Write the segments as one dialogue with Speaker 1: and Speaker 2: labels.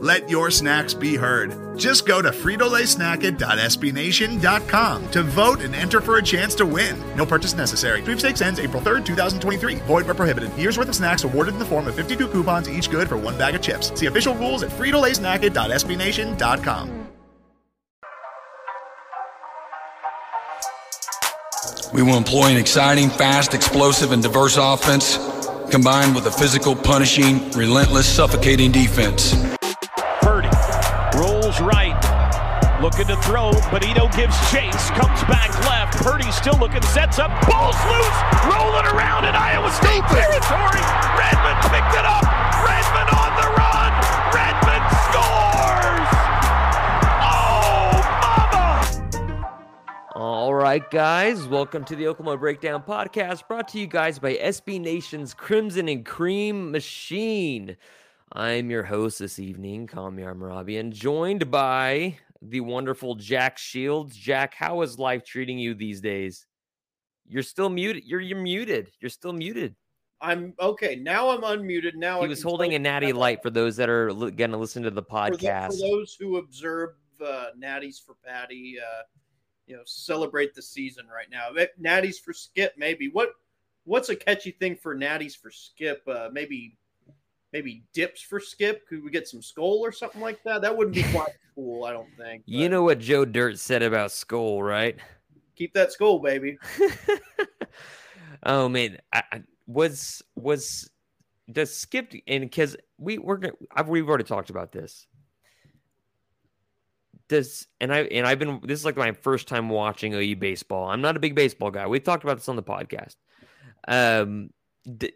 Speaker 1: Let your snacks be heard. Just go to fritolaysnacket.sbnation.com to vote and enter for a chance to win. No purchase necessary. Sweepstakes ends April 3rd, 2023. Void where prohibited. Year's worth of snacks awarded in the form of 52 coupons, each good for one bag of chips. See official rules at fritolaysnacket.sbnation.com.
Speaker 2: We will employ an exciting, fast, explosive, and diverse offense combined with a physical, punishing, relentless, suffocating defense.
Speaker 3: Purdy rolls right, looking to throw. Benito gives chase, comes back left. Purdy still looking, sets up, balls loose, rolling around in Iowa State territory. Redmond picked it up. Redmond on the run. Redmond scores. Oh, mama!
Speaker 4: All right, guys, welcome to the Oklahoma Breakdown Podcast, brought to you guys by SB Nation's Crimson and Cream Machine. I'm your host this evening, Kamiar Mehrabian, and joined by the wonderful Jack Shields. Jack, how is life treating you these days? You're still muted. You're you're muted. You're still muted.
Speaker 5: I'm okay. Now I'm unmuted. Now
Speaker 4: He
Speaker 5: I
Speaker 4: was holding a natty light for those that are li- going to listen to the
Speaker 5: For, the-
Speaker 4: podcast.
Speaker 5: for those who observe uh, Natties for Patty, uh, you know, celebrate the season right now. Natties for Skip, maybe. What What's a catchy thing for Natties for Skip? Uh, maybe maybe dips for Skip. Could we get some Skoal or something like that? That wouldn't be quite cool, I don't think.
Speaker 4: You know what Joe Dirt said about Skoal, right?
Speaker 5: keep that Skoal, baby.
Speaker 4: oh man, I, I, was was does Skip and because we we're gonna I've, we've already talked about this. Does and I and I've been this is like my first time watching OU baseball. I'm not a big baseball guy. We've talked about this on the podcast. Um, d-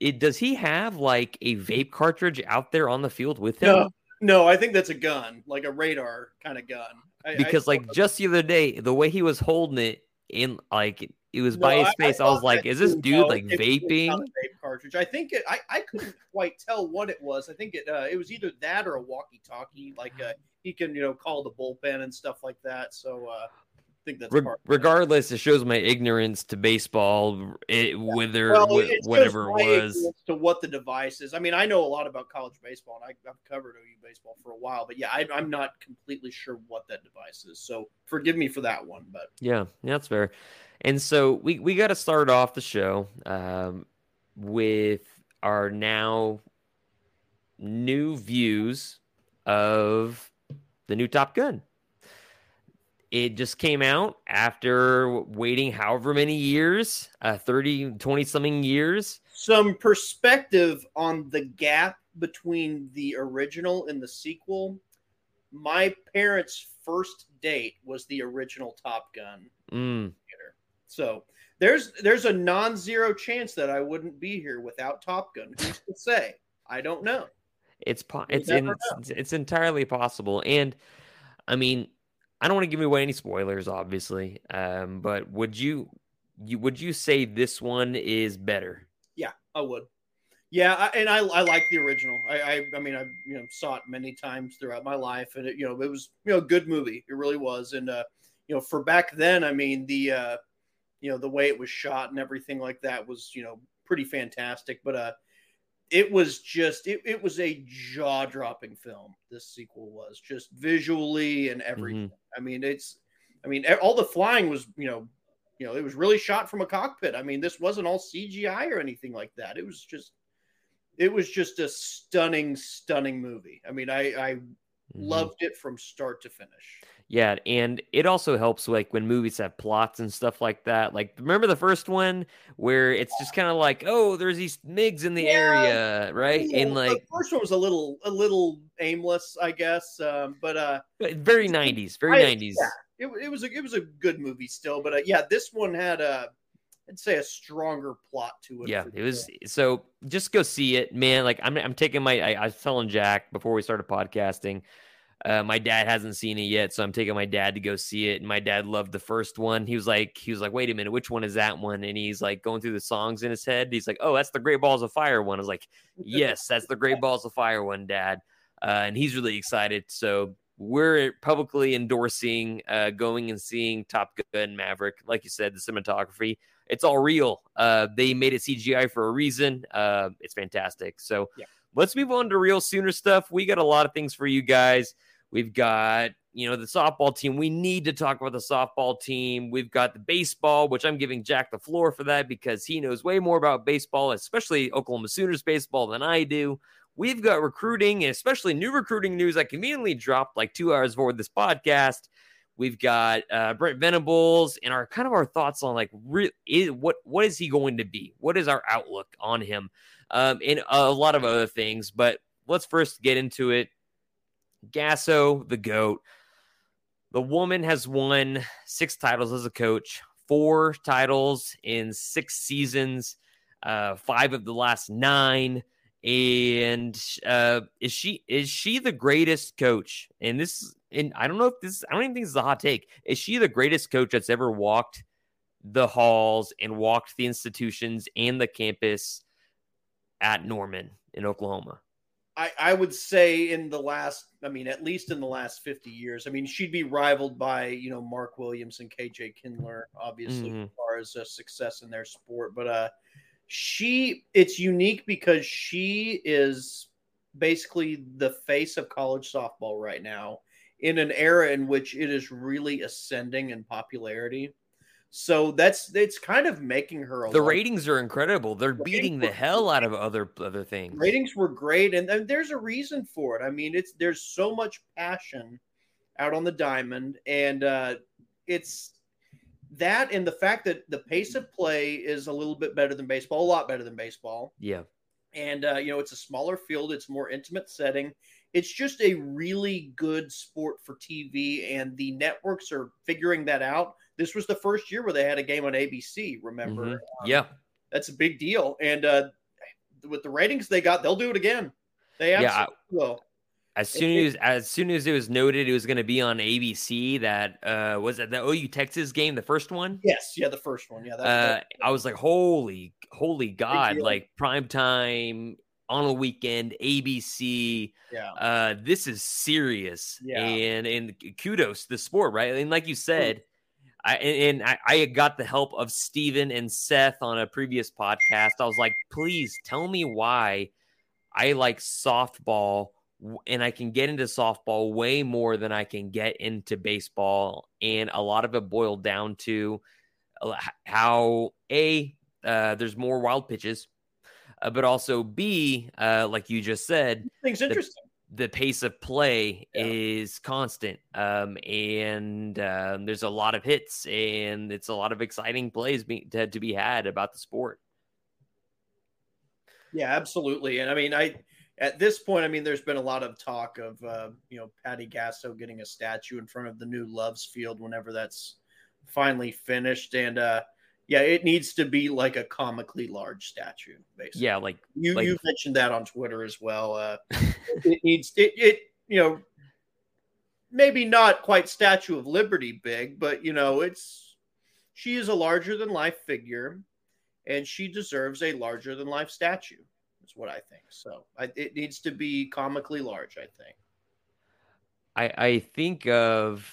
Speaker 4: it does he have like a vape cartridge out there on the field with him?
Speaker 5: No, no, I think that's a gun, like a radar kind of gun. I- I
Speaker 4: because like
Speaker 5: don't
Speaker 4: just the other day, the way he was holding it in like it was
Speaker 5: No,
Speaker 4: by his
Speaker 5: I- I
Speaker 4: face. I, was like, is this dude
Speaker 5: No,
Speaker 4: like
Speaker 5: it- it was
Speaker 4: vaping?
Speaker 5: vape cartridge. I think it. I, I couldn't quite tell what it was. I think it. Uh, it was either that or a walkie-talkie. Like uh, he can, you know, call the bullpen and stuff like that. So uh, I think that's part.
Speaker 4: regardless, it shows my ignorance to baseball, it, whether
Speaker 5: Well,
Speaker 4: wh-
Speaker 5: it
Speaker 4: whatever it was.
Speaker 5: to what the device is. I mean, I know a lot about college baseball, and I, I've covered OU baseball for a while. But yeah, I, I'm not completely sure what that device is. So forgive me for that one. But
Speaker 4: Yeah, yeah, that's fair. And so we we got to start off the show um, with our now new views of the new Top Gun. It just came out after waiting however many years, uh, 30, 20 something years.
Speaker 5: some perspective on the gap between the original and the sequel. My parents' first date was the original Top Gun
Speaker 4: Mm.
Speaker 5: So there's there's a non-zero chance that I wouldn't be here without Top Gun. Who's to say? I don't know.
Speaker 4: it's po- it's in, it's, it's entirely possible. And I mean, I don't want to give away any spoilers, obviously. Um, but would you you would you say this one is better?
Speaker 5: Yeah, I would. Yeah, I, and I, I like the original. I, I I mean I you know saw it many times throughout my life, and it, you know it was you know a good movie. It really was, and uh, you know for back then, I mean the uh, you know the way it was shot and everything like that was you know pretty fantastic. But uh, it was just it, it was a jaw dropping film. This sequel was just visually and everything. Mm-hmm. I mean it's I mean all the flying was you know you know it was really shot from a cockpit. I mean this wasn't all CGI or anything like that. It was just it was just a stunning stunning movie. I mean I I
Speaker 4: Mhm.
Speaker 5: loved it from start to finish.
Speaker 4: Yeah, and it also helps like when movies have plots and stuff like that. Like remember the first one where it's just kind of like, oh, there's these MIGs in the
Speaker 5: Yeah.
Speaker 4: area, right?
Speaker 5: Yeah,
Speaker 4: And like
Speaker 5: the first one was a little a little aimless, I guess. Um, but uh
Speaker 4: very 90s, very
Speaker 5: I-
Speaker 4: 90s.
Speaker 5: yeah. it, it was a it was a good movie still, but uh, yeah, this one had a I'd say a stronger plot to it.
Speaker 4: Yeah, it was so just go see it, man. Like I'm I'm taking my I, I was telling Jack before we started podcasting. Uh, my dad hasn't seen it yet, so I'm taking my dad to go see it. And my dad loved the first one. He was like, he was like, wait a minute, which one is that one? And he's like going through the songs in his head. He's like, oh, that's the Great Balls of Fire one. I was like, yes, that's the Great Balls of Fire one, Dad. Uh, and he's really excited. So we're publicly endorsing uh, going and seeing Top Gun Maverick. Like you said, the cinematography, it's all real. Uh, they made it CGI for a reason. Uh, it's fantastic. So yeah. Let's move on to real Sooner stuff. We got a lot of things for you guys. We've got, you know, the softball team. We need to talk about the softball team. We've got the baseball, which I'm giving Jack the floor for that because he knows way more about baseball, especially Oklahoma Sooners baseball, than I do. We've got recruiting especially new recruiting news that conveniently dropped like two hours before this podcast. We've got uh, Brent Venables and our kind of our thoughts on like re- is, what what is he going to be? What is our outlook on him? Um, and a lot of other things. But let's first get into it. Gasso, the GOAT. The woman has won six titles as a coach, four titles in six seasons, uh, five of the last nine. And uh, is she is she the greatest coach? And this, and I don't know if this, I don't even think this is a hot take. Is she the greatest coach that's ever walked the halls and walked the institutions and the campus at Norman in Oklahoma?
Speaker 5: I, I would say in the last, I mean, at least in the last 50 years, I mean, she'd be rivaled by, you know, Mark Williams and KJ Kindler, obviously, mm-hmm. as far as a success in their sport. But uh, she, it's unique because she is basically the face of college softball right now in an era in which it is really ascending in popularity. So that's it's kind of making her.
Speaker 4: the ratings are incredible. They're the beating the hell out of other other things.
Speaker 5: Ratings were great, and, and there's a reason for it. I mean, it's there's so much passion out on the diamond, and uh, it's that and the fact that the pace of play is a little bit better than baseball, a lot better than baseball.
Speaker 4: Yeah,
Speaker 5: and uh, you know it's a smaller field, it's more intimate setting. It's just a really good sport for TV, and the networks are figuring that out this was the first year where they had a game on ABC. Remember? Mm-hmm.
Speaker 4: Um, yeah,
Speaker 5: that's a big deal. And uh, with the ratings they got, they'll do it again. They absolutely yeah, will.
Speaker 4: As soon as as soon as it was noted it was going to be on ABC, that uh, was it the OU Texas game, the first one.
Speaker 5: Yes, yeah, the first one. Yeah,
Speaker 4: that, uh, that, I was like, holy, holy God! Like prime time on a weekend, ABC.
Speaker 5: Yeah,
Speaker 4: uh, this is serious. Yeah, and and kudos to the sport, right? And like you said. I, and I, I got the help of Stephen and Seth on a previous podcast. I was like, please tell me why I like softball and I can get into softball way more than I can get into baseball. And a lot of it boiled down to uh, how A, uh, there's more wild pitches, uh, but also B, uh, like you just said,
Speaker 5: things interesting
Speaker 4: the pace of play yeah. is constant um, and um, there's a lot of hits and it's a lot of exciting plays being, to, to be had about the sport
Speaker 5: yeah absolutely and i mean i at this point i mean there's been a lot of talk of uh, you know patty gasso getting a statue in front of the new loves field whenever that's finally finished and uh yeah, it needs to be like a comically large statue, basically.
Speaker 4: Yeah, like
Speaker 5: you
Speaker 4: like,
Speaker 5: you mentioned that on Twitter as well. Uh, it needs it, it you know maybe not quite Statue of Liberty big, but you know it's she is a larger than life figure, and she deserves a larger than life statue. Is what I think. So I, it needs to be comically large. I think.
Speaker 4: I I think of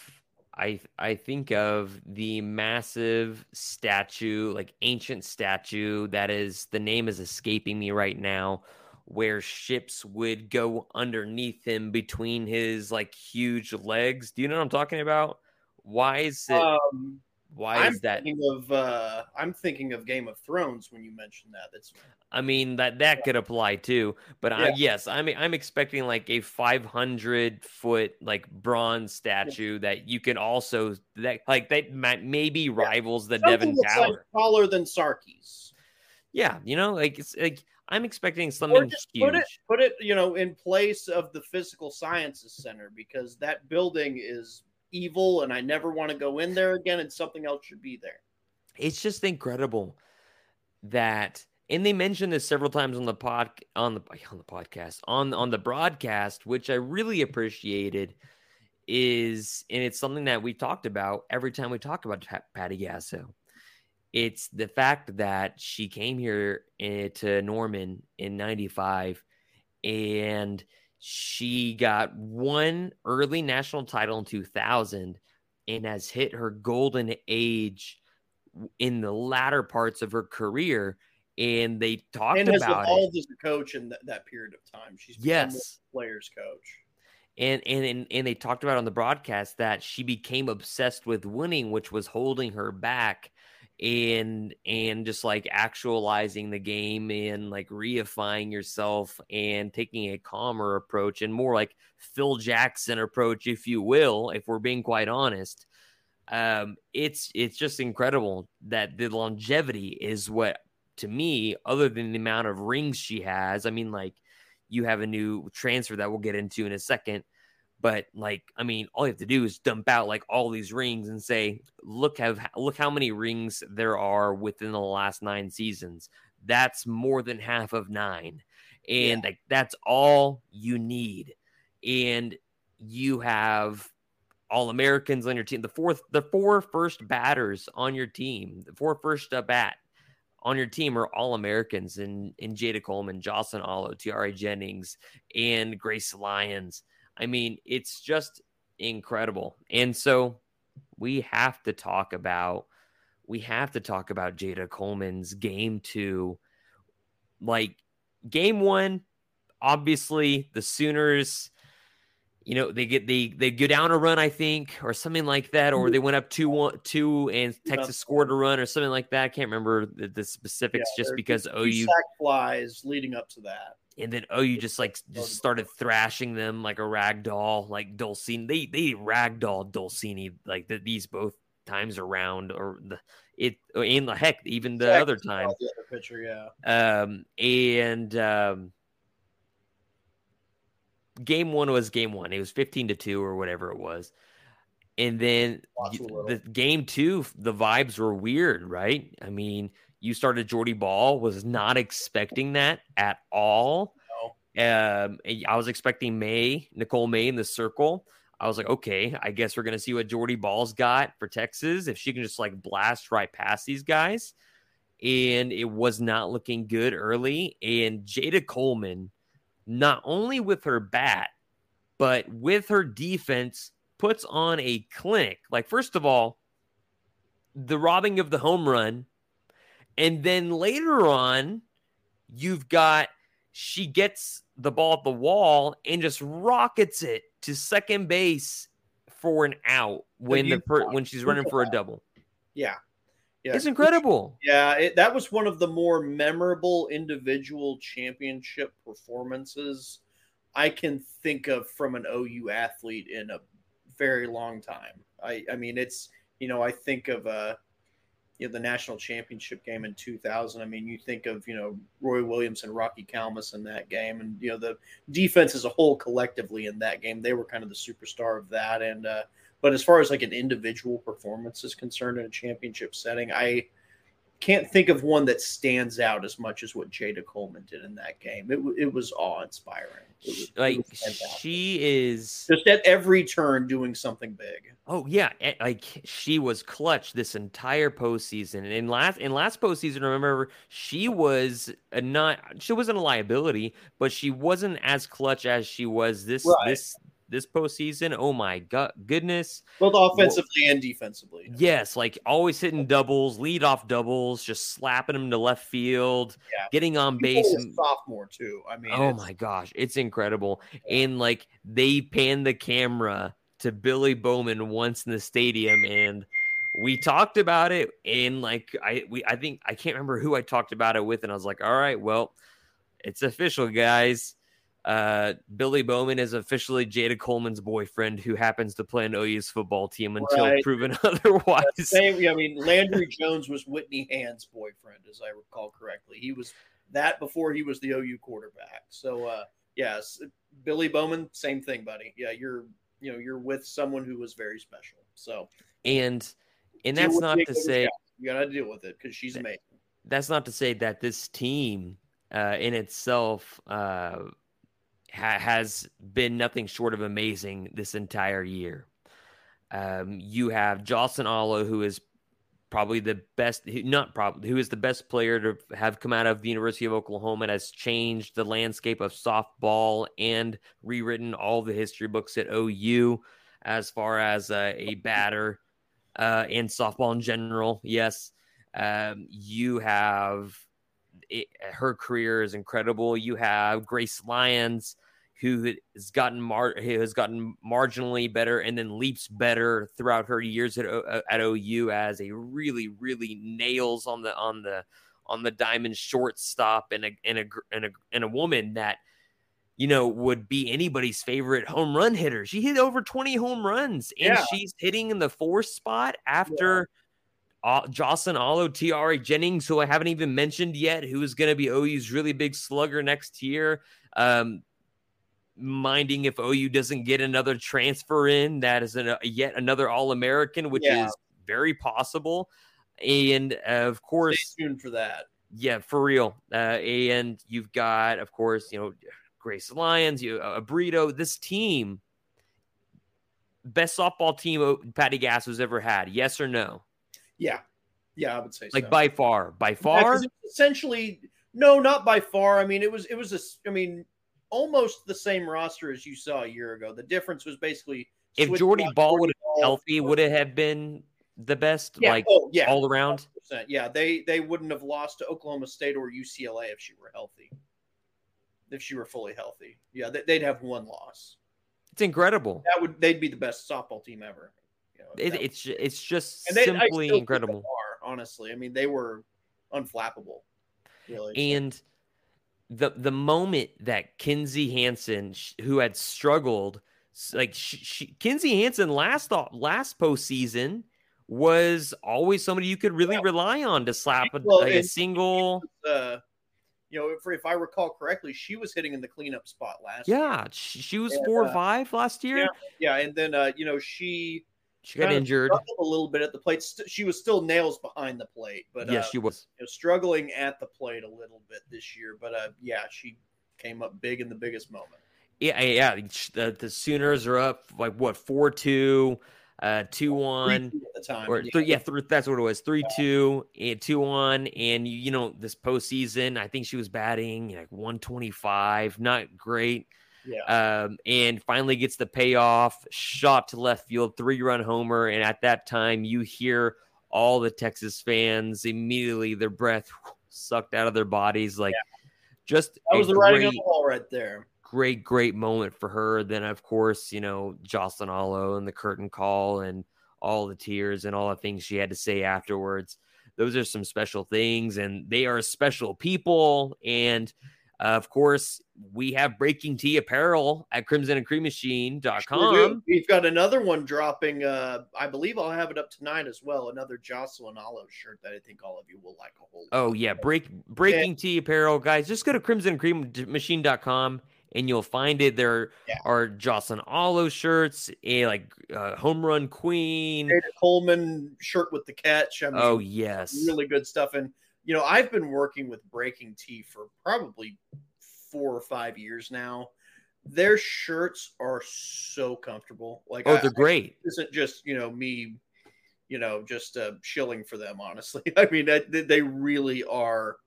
Speaker 4: I I think of the massive statue, like ancient statue that is the name is escaping me right now, where ships would go underneath him between his like huge legs. Do you know what I'm talking about? Why is it? Um, why
Speaker 5: I'm
Speaker 4: is that?
Speaker 5: Thinking of uh, I'm thinking of Game of Thrones when you mentioned that. That's.
Speaker 4: I mean that that yeah. could apply too, but yeah. I, yes, I'm I'm expecting like a 500 foot like bronze statue yeah. that you can also that like that maybe rivals the Something Devon Tower, like
Speaker 5: taller than Sarkis.
Speaker 4: Yeah, you know, like it's like I'm expecting something huge.
Speaker 5: Put it, put it, you know, in place of the Physical Sciences Center because that building is evil and I never want to go in there again and something else should be there.
Speaker 4: It's just incredible. that and they mentioned this several times on the pod on the on the podcast on on the broadcast which i really appreciated is and it's something that we talked about every time we talk about patty gasso it's the fact that she came here in, to norman in 95 and she got one early national title in 2000 and has hit her golden age in the latter parts of her career and they talked and about
Speaker 5: evolved it. as a coach in th- that period of time. She's
Speaker 4: yes,
Speaker 5: players coach.
Speaker 4: And, and and and they talked about on the broadcast that she became obsessed with winning, which was holding her back, and and just like actualizing the game and like reifying yourself and taking a calmer approach and more like Phil Jackson approach, if you will, if we're being quite honest. Um, it's it's just incredible that the longevity is what to me, other than the amount of rings she has, I mean, like you have a new transfer that we'll get into in a second. But like, I mean, all you have to do is dump out like all these rings and say, look how look how many rings there are within the last nine seasons. That's more than half of nine. And yeah. like that's all you need. And you have all Americans on your team. The fourth, the four first batters on your team, the four first uh, bat on your team are all Americans in in Jayda Coleman, Jocelyn Alo, Tiare Jennings, and Grace Lyons. I mean, it's just incredible. And so we have to talk about we have to talk about Jayda Coleman's game two. Like game one, obviously the Sooners you know they get they they go down a run i think or something like that or they went up two one two and texas scored a run or something like that i can't remember the, the specifics yeah, just because ou
Speaker 5: sack flies leading up to that
Speaker 4: and then ou just like just started thrashing them like a rag doll like Dolcini they they ragdoll Dolcini like the, these both times around or the it in the heck even the other time
Speaker 5: the other pitcher yeah
Speaker 4: um and um game one was game one. It was 15 to 2 or whatever it was. And then the game two, the vibes were weird, right? I mean, you started Jordy Bahl. was not expecting that at all. No. Um, I was expecting May, Nicole May in the circle. I was like, okay, I guess we're gonna see what Jordy Bahl's got for Texas if she can just like blast right past these guys. And it was not looking good early. And Jayda Coleman not only with her bat, but with her defense, puts on a clinic. Like, first of all, the robbing of the home run. And then later on, you've got she gets the ball at the wall and just rockets it to second base for an out when the per, when she's running for a double.
Speaker 5: Yeah.
Speaker 4: Yeah. It's incredible.
Speaker 5: Yeah, it, that was one of the more memorable individual championship performances I can think of from an OU athlete in a very long time. I, I mean, it's you know, I think of uh, you know, the national championship game in 2000. I mean, you think of you know Roy Williams and Rocky Calmus in that game, and you know the defense as a whole collectively in that game, they were kind of the superstar of that, and uh, but as far as like an individual performance is concerned in a championship setting, I can't think of one that stands out as much as what Jayda Coleman did in that game. It, it was awe inspiring.
Speaker 4: Like she is
Speaker 5: just at every turn doing something big.
Speaker 4: Oh yeah, like she was clutch this entire postseason. In last in last postseason, remember she was a not she wasn't a liability, but she wasn't as clutch as she was this right. this this postseason. Oh my god, goodness!
Speaker 5: Both offensively well, and defensively.
Speaker 4: Yes, like always hitting doubles, lead off doubles, just slapping them to left field, yeah. getting on base.
Speaker 5: And, sophomore too. I mean,
Speaker 4: oh my gosh, it's incredible. Yeah. And like they pan the camera to Billy Bowman once in the stadium, and we talked about it. And like I, we, I think I can't remember who I talked about it with, and I was like, all right, well, it's official, guys uh, Billy Bowman is officially Jayda Coleman's boyfriend, who happens to play an OU's football team until right. proven otherwise.
Speaker 5: Same, I mean, Landry Jones was Whitney Hand's boyfriend, as I recall correctly. He was that before he was the OU quarterback. So, uh, yes, Billy Bowman, same thing, buddy. Yeah, you're you know you're with someone who was very special. So,
Speaker 4: and and that's not to say
Speaker 5: you got to deal with it because she's amazing
Speaker 4: that's not to say that this team uh, in itself uh, ha- has been nothing short of amazing this entire year. Um, you have Jocelyn Alo, who is probably the best, not probably, who is the best player to have come out of the University of Oklahoma and has changed the landscape of softball and rewritten all the history books at OU as far as uh, a batter uh, and softball in general. Yes. Um, you have it, her career is incredible. You have Grace Lyons, who has gotten mar- who has gotten marginally better and then leaps better throughout her years at, o- at OU as a really really nails on the on the on the diamond shortstop and a and a and a and a woman that you know would be anybody's favorite home run hitter. She hit over 20 home runs and
Speaker 5: Yeah.
Speaker 4: she's hitting in the fourth spot after uh, Jocelyn Alo, Tiare Jennings, who I haven't even mentioned yet, who is going to be OU's really big slugger next year. Um, minding if OU doesn't get another transfer in, that is an, yet another All American, which
Speaker 5: Yeah.
Speaker 4: is very possible. And uh, of
Speaker 5: Stay
Speaker 4: course,
Speaker 5: tuned for that.
Speaker 4: yeah, for real. Uh, and you've got, of course, you know, Grace Lyons, you uh, Brito. This team, best softball team Patty Gas Gasso's ever had. Yes or no?
Speaker 5: Yeah, yeah, I would say
Speaker 4: Like
Speaker 5: so.
Speaker 4: by far, by
Speaker 5: Yeah,
Speaker 4: far.
Speaker 5: it's essentially, no, not by far. I mean, it was it was a. I mean, almost the same roster as you saw a year ago. The difference was basically
Speaker 4: if Jordy
Speaker 5: Bahl
Speaker 4: would have been healthy, would it have been the best,
Speaker 5: yeah,
Speaker 4: like
Speaker 5: oh, yeah,
Speaker 4: all around?
Speaker 5: 100%. Yeah, they they wouldn't have lost to Oklahoma State or UCLA if she were healthy. If she were fully healthy, yeah, they, they'd have one loss.
Speaker 4: It's incredible.
Speaker 5: That would they'd be the best softball team ever. You know,
Speaker 4: It, it's it's just
Speaker 5: they-
Speaker 4: simply
Speaker 5: still think they
Speaker 4: incredible.
Speaker 5: Are, honestly, I mean, they were unflappable. Really,
Speaker 4: And the the moment that Kinzie Hansen, sh- who had struggled, like she, she, Kinzie Hansen last last postseason was always somebody you could really
Speaker 5: Yeah.
Speaker 4: rely on to slap a,
Speaker 5: Well,
Speaker 4: like a single.
Speaker 5: uh, you know, if, if I recall correctly, she was hitting in the cleanup spot last. year.
Speaker 4: Yeah, she, she was
Speaker 5: And,
Speaker 4: four or
Speaker 5: uh,
Speaker 4: five last year.
Speaker 5: yeah, and then uh, you know she
Speaker 4: She got injured.
Speaker 5: a little bit at the plate. She was still nails behind the plate, but
Speaker 4: yes,
Speaker 5: uh,
Speaker 4: she was.
Speaker 5: struggling at the plate a little bit this year. But uh, yeah, she came up big in the biggest moment.
Speaker 4: Yeah, yeah. The, the Sooners are up like what four two, uh, two one.
Speaker 5: at the time.
Speaker 4: or three, yeah, three, that's what it was. Three two and two one, and you, you know this postseason, I think she was batting like one twenty five, not great.
Speaker 5: Yeah.
Speaker 4: Um, and finally gets the payoff, shot to left field, three run homer, and at that time you hear all the Texas fans immediately their breath sucked out of their bodies, like just
Speaker 5: That was the writing on the wall right there.
Speaker 4: great, great moment for her. Then, of course, you know, Jocelyn Alo and the curtain call and all the tears and all the things she had to say afterwards. Those are some special things, and they are special people. And uh, of course, we have BreakingT apparel at crimson and cream machine.com.
Speaker 5: Sure. We've got another one dropping. Uh, I believe I'll have it up tonight as well. Another Jocelyn Olive shirt that I think all of you will like a whole.
Speaker 4: Oh yeah, break BreakingT apparel, guys. Just go to crimsoncreammachine.com and you'll find it. There
Speaker 5: Yeah.
Speaker 4: are Jocelyn Alo shirts, a like uh, home run queen.
Speaker 5: Jayda Coleman shirt with the catch. I mean,
Speaker 4: Oh yes,
Speaker 5: really good stuff. And you know, I've been working with BreakingT for probably four or five years now. Their shirts are so comfortable. Like,
Speaker 4: Oh,
Speaker 5: I-
Speaker 4: they're great.
Speaker 5: this isn't just you know me, you know, just uh, shilling for them. Honestly, I mean, they, they really are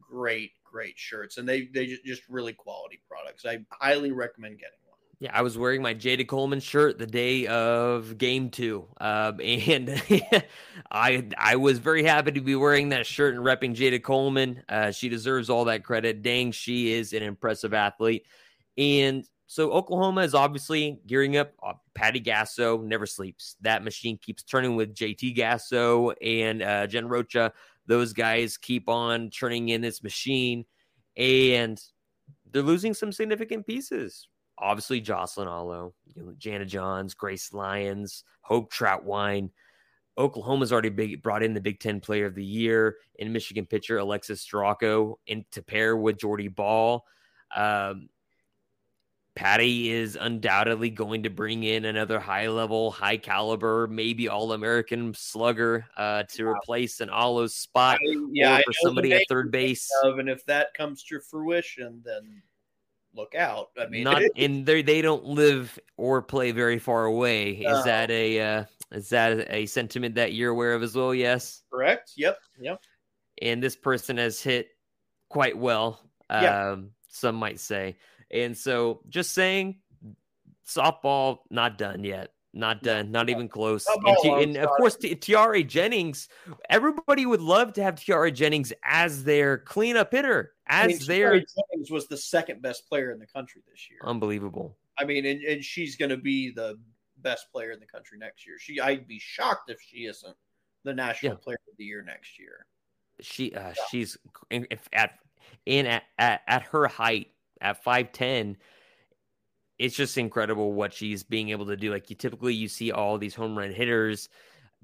Speaker 5: great, great shirts, and they they just really quality products. I highly recommend getting.
Speaker 4: Yeah, I was wearing my Jayda Coleman shirt the day of Game Two, um, and I I was very happy to be wearing that shirt and repping Jayda Coleman. Uh, she deserves all that credit. Dang, she is an impressive athlete. And so Oklahoma is obviously gearing up. Uh, Patty Gasso never sleeps. That machine keeps turning with JT Gasso and uh, Jen Rocha. Those guys keep on churning in this machine, and they're losing some significant pieces obviously Jocelyn you know, Jana Johns, Grace Lyons, Hope Trautwein. Oklahoma's already big, brought in the Big Ten Player of the Year in Michigan pitcher Alexis Storako, and to pair with Jordy Bahl. Um, Patty is undoubtedly going to bring in another high level, high caliber, maybe all American slugger uh, to wow. replace an Alo's spot I, yeah, for somebody at third base.
Speaker 5: Of, and if that comes to fruition, then look out. I mean,
Speaker 4: not and they they don't live or play very far away. Is uh, that a uh, is that a sentiment that you're aware of as well? Yes.
Speaker 5: Correct. Yep. Yep.
Speaker 4: And this person has hit quite well. Yeah. Um, some might say. And so just saying softball not done yet. Not done, not even close. And, and of course, Tiare Jennings. Everybody would love to have Tiare Jennings as their cleanup hitter, as I mean, their
Speaker 5: Jennings was the second best player in the country this year.
Speaker 4: Unbelievable.
Speaker 5: I mean, and, and she's going to be the best player in the country next year. She, I'd be shocked if she isn't the national yeah. player of the year next year.
Speaker 4: She, uh, yeah. she's if at in at, at at her height at 5'10 it's just incredible what she's being able to do like you typically you see all these home run hitters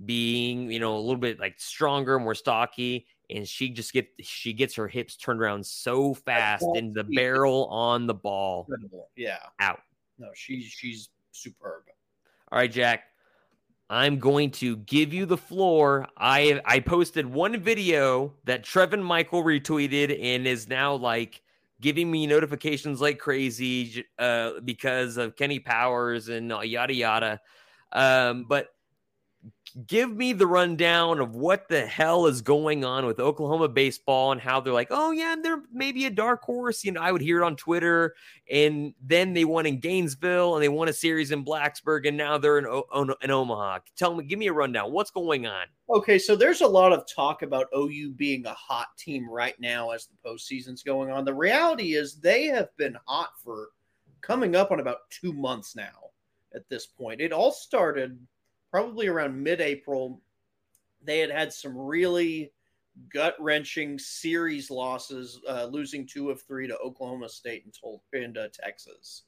Speaker 4: being you know a little bit like stronger more stocky and she just get she gets her hips turned around so fast and the barrel on the ball
Speaker 5: incredible. yeah
Speaker 4: out
Speaker 5: no she's she's superb
Speaker 4: all right jack I'm going to give you the floor. I I posted one video that Trevin Michael retweeted and is now like giving me notifications like crazy uh, because of Kenny Powers and yada yada. Um, but give me the rundown of what the hell is going on with Oklahoma baseball and how they're like, oh yeah, they're maybe a dark horse. You know, I would hear it on Twitter, and then they won in Gainesville and they won a series in Blacksburg, and now they're in, o- in Omaha. Tell me, give me a rundown. What's going on?
Speaker 5: Okay, so there's a lot of talk about OU being a hot team right now as the postseason's going on. The reality is they have been hot for coming up on about two months now. At this point, it all started probably around mid-April, they had had some really gut-wrenching series losses, uh, losing two of three to Oklahoma State and, Tol- and uh, Texas.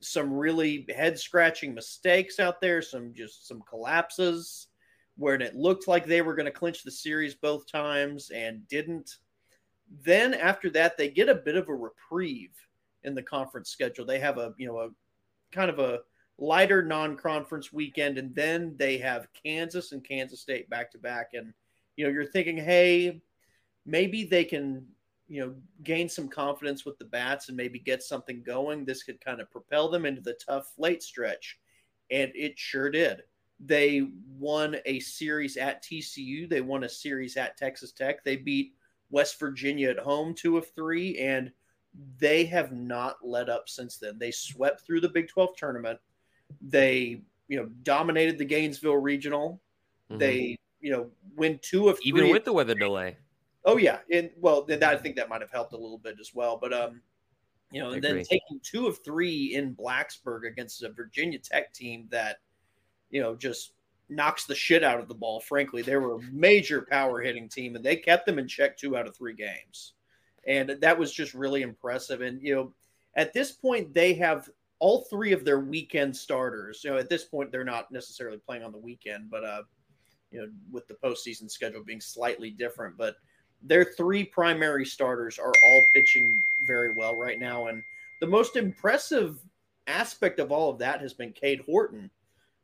Speaker 5: Some really head-scratching mistakes out there. Some just some collapses where it looked like they were going to clinch the series both times and didn't. Then after that, they get a bit of a reprieve in the conference schedule. They have a you know a kind of a lighter non-conference weekend, and then they have Kansas and Kansas State back to back. And you know, you're thinking, hey, maybe they can you know gain some confidence with the bats and maybe get something going. This could kind of propel them into the tough late stretch, and it sure did. They won a series at TCU. They won a series at Texas Tech. They beat West Virginia at home two of three, and they have not let up since then. They swept through the Big 12 tournament. They, you know, dominated the Gainesville regional. Mm-hmm. They, you know, win two of
Speaker 4: even with the weather delay.
Speaker 5: Oh yeah, and well, then I think that might have helped a little bit as well. But um, you know, and then taking two of three in Blacksburg against a Virginia Tech team that, you know, just knocks the shit out of the ball. Frankly, they were a major power hitting team, and they kept them in check two out of three games, and that was just really impressive. And you know, at this point, they have all three of their weekend starters. You know, at this point, they're not necessarily playing on the weekend, but uh, you know, with the postseason schedule being slightly different, but their three primary starters are all pitching very well right now. And the most impressive aspect of all of that has been Cade Horton,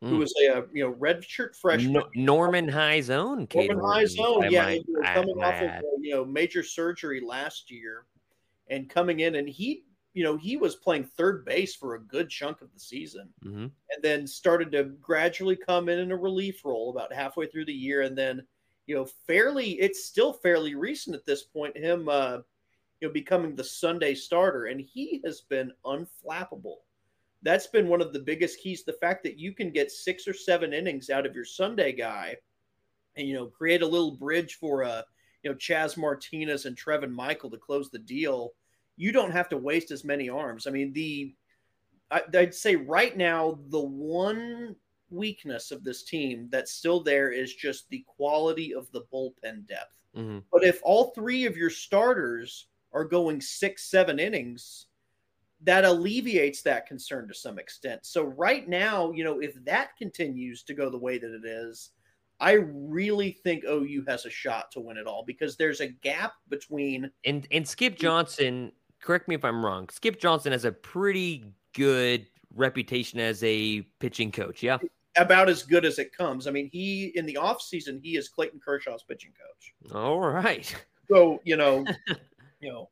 Speaker 5: mm. who was a you know redshirt freshman. No,
Speaker 4: Norman High's own.
Speaker 5: Cade Norman High's own, yeah, coming off of you know major surgery last year, and coming in, and he you know, he was playing third base for a good chunk of the season mm-hmm. and then started to gradually come in in a relief role about halfway through the year. And then, you know, fairly, it's still fairly recent at this point, him, uh, you know, becoming the Sunday starter. And he has been unflappable. That's been one of the biggest keys. The fact that you can get six or seven innings out of your Sunday guy and, you know, create a little bridge for, uh, you know, Chazz Martinez and Trevin Michael to close the deal you don't have to waste as many arms. I mean, the I'd say right now the one weakness of this team that's still there is just the quality of the bullpen depth. Mm-hmm. But if all three of your starters are going six, seven innings, that alleviates that concern to some extent. So right now, you know, if that continues to go the way that it is, I really think OU has a shot to win it all because there's a gap between
Speaker 4: and and Skip Johnson correct me if I'm wrong. Skip Johnson has a pretty good reputation as a pitching coach. Yeah.
Speaker 5: About as good as it comes. I mean, he in the offseason, he is Clayton Kershaw's pitching coach.
Speaker 4: All right.
Speaker 5: So, you know, you know,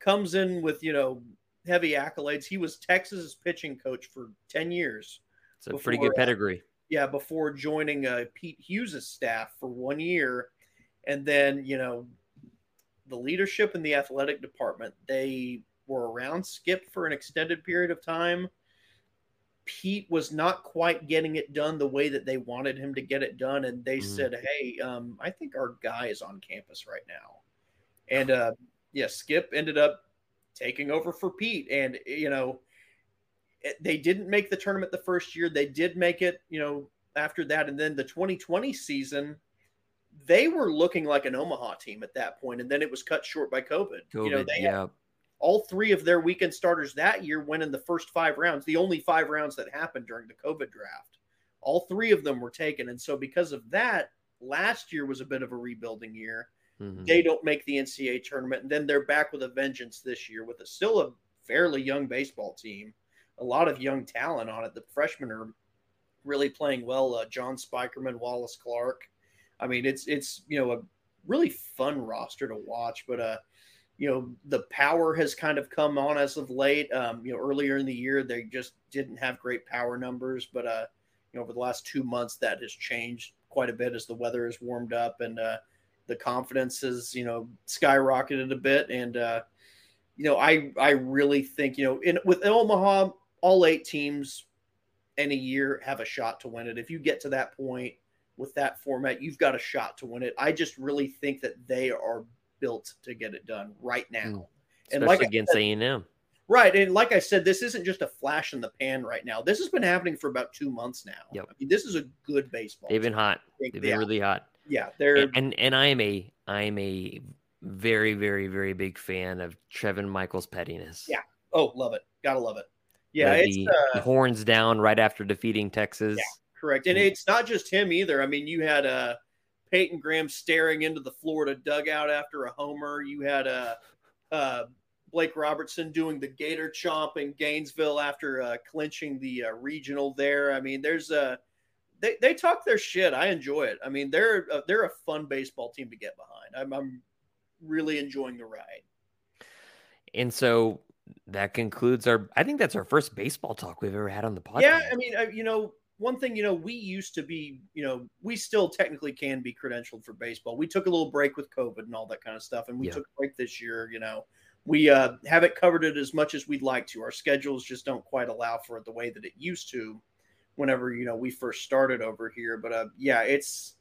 Speaker 5: comes in with, you know, heavy accolades. He was Texas's pitching coach for 10 years.
Speaker 4: It's a before, pretty good pedigree. Uh,
Speaker 5: yeah, before joining uh, Pete Hughes' staff for one year. And then, you know, the leadership in the athletic department, they were around Skip for an extended period of time. Pete was not quite getting it done the way that they wanted him to get it done. And they mm. said, Hey, um, I think our guy is on campus right now. And uh, yeah, Skip ended up taking over for Pete. And, you know, they didn't make the tournament the first year. They did make it, you know, after that. And then the 2020 season, they were looking like an Omaha team at that point, and then it was cut short by COVID.
Speaker 4: COVID you know, they yeah.
Speaker 5: all three of their weekend starters that year went in the first five rounds, the only five rounds that happened during the COVID draft. All three of them were taken, and so because of that, last year was a bit of a rebuilding year. Mm-hmm. They don't make the NCAA tournament, and then they're back with a vengeance this year with a still a fairly young baseball team, a lot of young talent on it. The freshmen are really playing well. Uh, John Spikerman, Wallace Clark I mean, it's it's you know a really fun roster to watch, but uh, you know the power has kind of come on as of late. Um, you know, earlier in the year they just didn't have great power numbers, but uh, you know over the last two months that has changed quite a bit as the weather has warmed up and uh, the confidence has you know skyrocketed a bit. And uh, you know, I I really think you know in with Omaha, all eight teams in a year have a shot to win it. If you get to that point with that format, you've got a shot to win it. I just really think that they are built to get it done right now. Mm.
Speaker 4: And like against A and M.
Speaker 5: Right, and like I said, this isn't just a flash in the pan right now. This has been happening for about two months now.
Speaker 4: Yep.
Speaker 5: I mean, this is a good baseball.
Speaker 4: They've been hot. They've been yeah. really hot.
Speaker 5: Yeah, they're
Speaker 4: and, and and I am a I am a very very very big fan of Trevin Michaels' pettiness.
Speaker 5: Yeah. Oh, love it. Gotta love it. Yeah,
Speaker 4: it's uh, horns down right after defeating Texas. Yeah
Speaker 5: correct. And it's not just him either. I mean, you had uh, Peyton Graham staring into the Florida dugout after a homer. You had uh, uh, Blake Robertson doing the Gator chomp in Gainesville after uh, clinching the uh, regional there. I mean, there's a uh, they, they talk their shit. I enjoy it. I mean, they're uh, they're a fun baseball team to get behind. I'm, I'm really enjoying the ride.
Speaker 4: And so that concludes our. I think that's our first baseball talk we've ever had on the podcast.
Speaker 5: Yeah, I mean, uh, you know, one thing, you know, we used to be, you know, we still technically can be credentialed for baseball. We took a little break with COVID and all that kind of stuff, and we yeah. took a break this year. You know, we uh, haven't covered it as much as we'd like to. Our schedules just don't quite allow for it the way that it used to. Whenever you know we first started over here, but uh, yeah, it's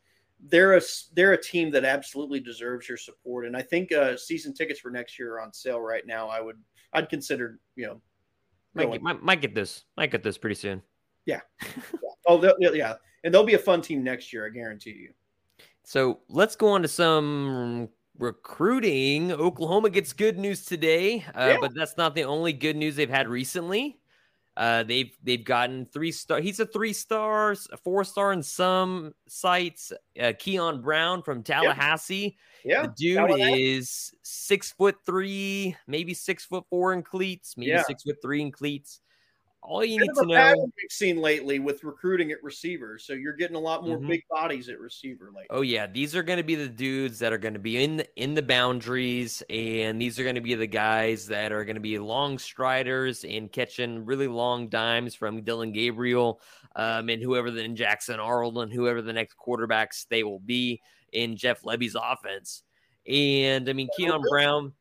Speaker 5: they're a they're a team that absolutely deserves your support, and I think uh, season tickets for next year are on sale right now. I would I'd consider you know
Speaker 4: might get, might, might get this might get this pretty soon.
Speaker 5: Yeah. Oh, yeah, and they'll be a fun team next year. I guarantee you.
Speaker 4: So let's go on to some recruiting. Oklahoma gets good news today, uh, yeah. but that's not the only good news they've had recently. Uh, they've they've gotten three star. He's a three stars, a four star in some sites. Uh, Keon Brown from Tallahassee.
Speaker 5: Yeah,
Speaker 4: the dude Tallahassee. is six foot three, maybe six foot four in cleats, maybe yeah. six foot three in cleats all you need to know
Speaker 5: we've seen lately with recruiting at receiver. So you're getting a lot more mm-hmm. big bodies at receiver lately.
Speaker 4: Oh yeah, these are going to be the dudes that are going to be in the, in the boundaries, and these are going to be the guys that are going to be long striders and catching really long dimes from Dillon Gabriel, um, and whoever the Jackson Arnold and whoever the next quarterbacks they will be in Jeff Lebby's offense. And I mean Keon Brown,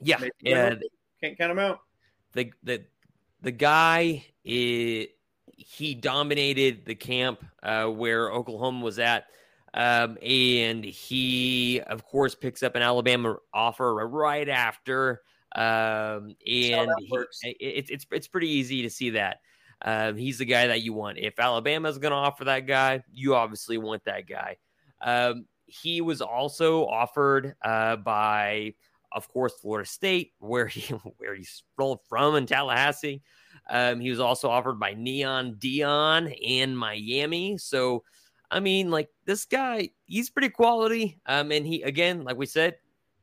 Speaker 4: yeah, and
Speaker 5: can't count them out.
Speaker 4: The the the guy is, he dominated the camp uh, where Oklahoma was at. Um, and he, of course, picks up an Alabama offer right after. Um, and he, it, it's it's pretty easy to see that. Um, he's the guy that you want. If Alabama is going to offer that guy, you obviously want that guy. Um, he was also offered uh, by of course, Florida State, where he where he's from in Tallahassee. Um, he was also offered by Neon Deion in Miami. So, I mean, like this guy, he's pretty quality. Um, and he again, like we said,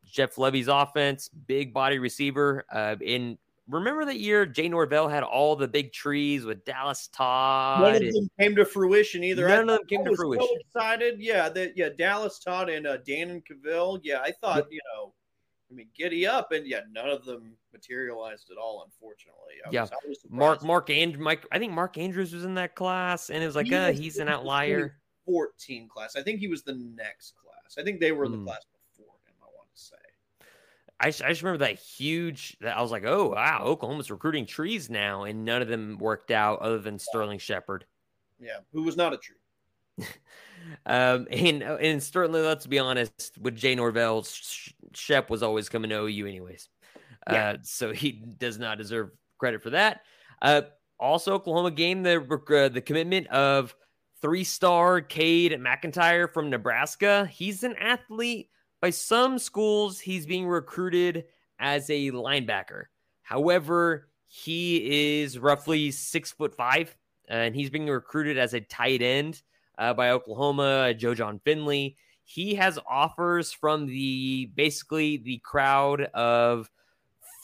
Speaker 4: Jeff Lebby's offense, big body receiver. Uh, in remember that year Jay Norvell had all the big trees with Dallis Todd?
Speaker 5: None of them came to fruition either.
Speaker 4: None
Speaker 5: I,
Speaker 4: of them came to
Speaker 5: was So
Speaker 4: fruition.
Speaker 5: excited, yeah, that yeah, Dallis Todd and uh, Dan and Cavill. Yeah, I thought you know, I mean, giddy up, and yeah, none of them materialized at all. Unfortunately, I
Speaker 4: Yeah.
Speaker 5: was, I was
Speaker 4: Mark. Mark and Mike. I think Mark Andrews was in that class, and it was like,
Speaker 5: He
Speaker 4: uh,
Speaker 5: was
Speaker 4: he's an outlier.
Speaker 5: 14 class. I think he was the next class. I think they were in
Speaker 4: Hmm.
Speaker 5: the class before him. I want to say.
Speaker 4: I just, I just remember that huge. That I was like, oh wow, Oklahoma's recruiting trees now, and none of them worked out other than Sterling Shepard.
Speaker 5: Yeah, who was not a tree.
Speaker 4: Um, and and certainly, let's be honest, with Jay Norvell, Shep was always coming to OU anyways.
Speaker 5: Yeah.
Speaker 4: Uh, so he does not deserve credit for that. Uh, also, Oklahoma gained the uh, the commitment of three star Cade McIntyre from Nebraska. He's an athlete. By some schools, he's being recruited as a linebacker. However, he is roughly six foot five, and he's being recruited as a tight end uh, by Oklahoma, Joe Jon Finley. He has offers from the basically the crowd of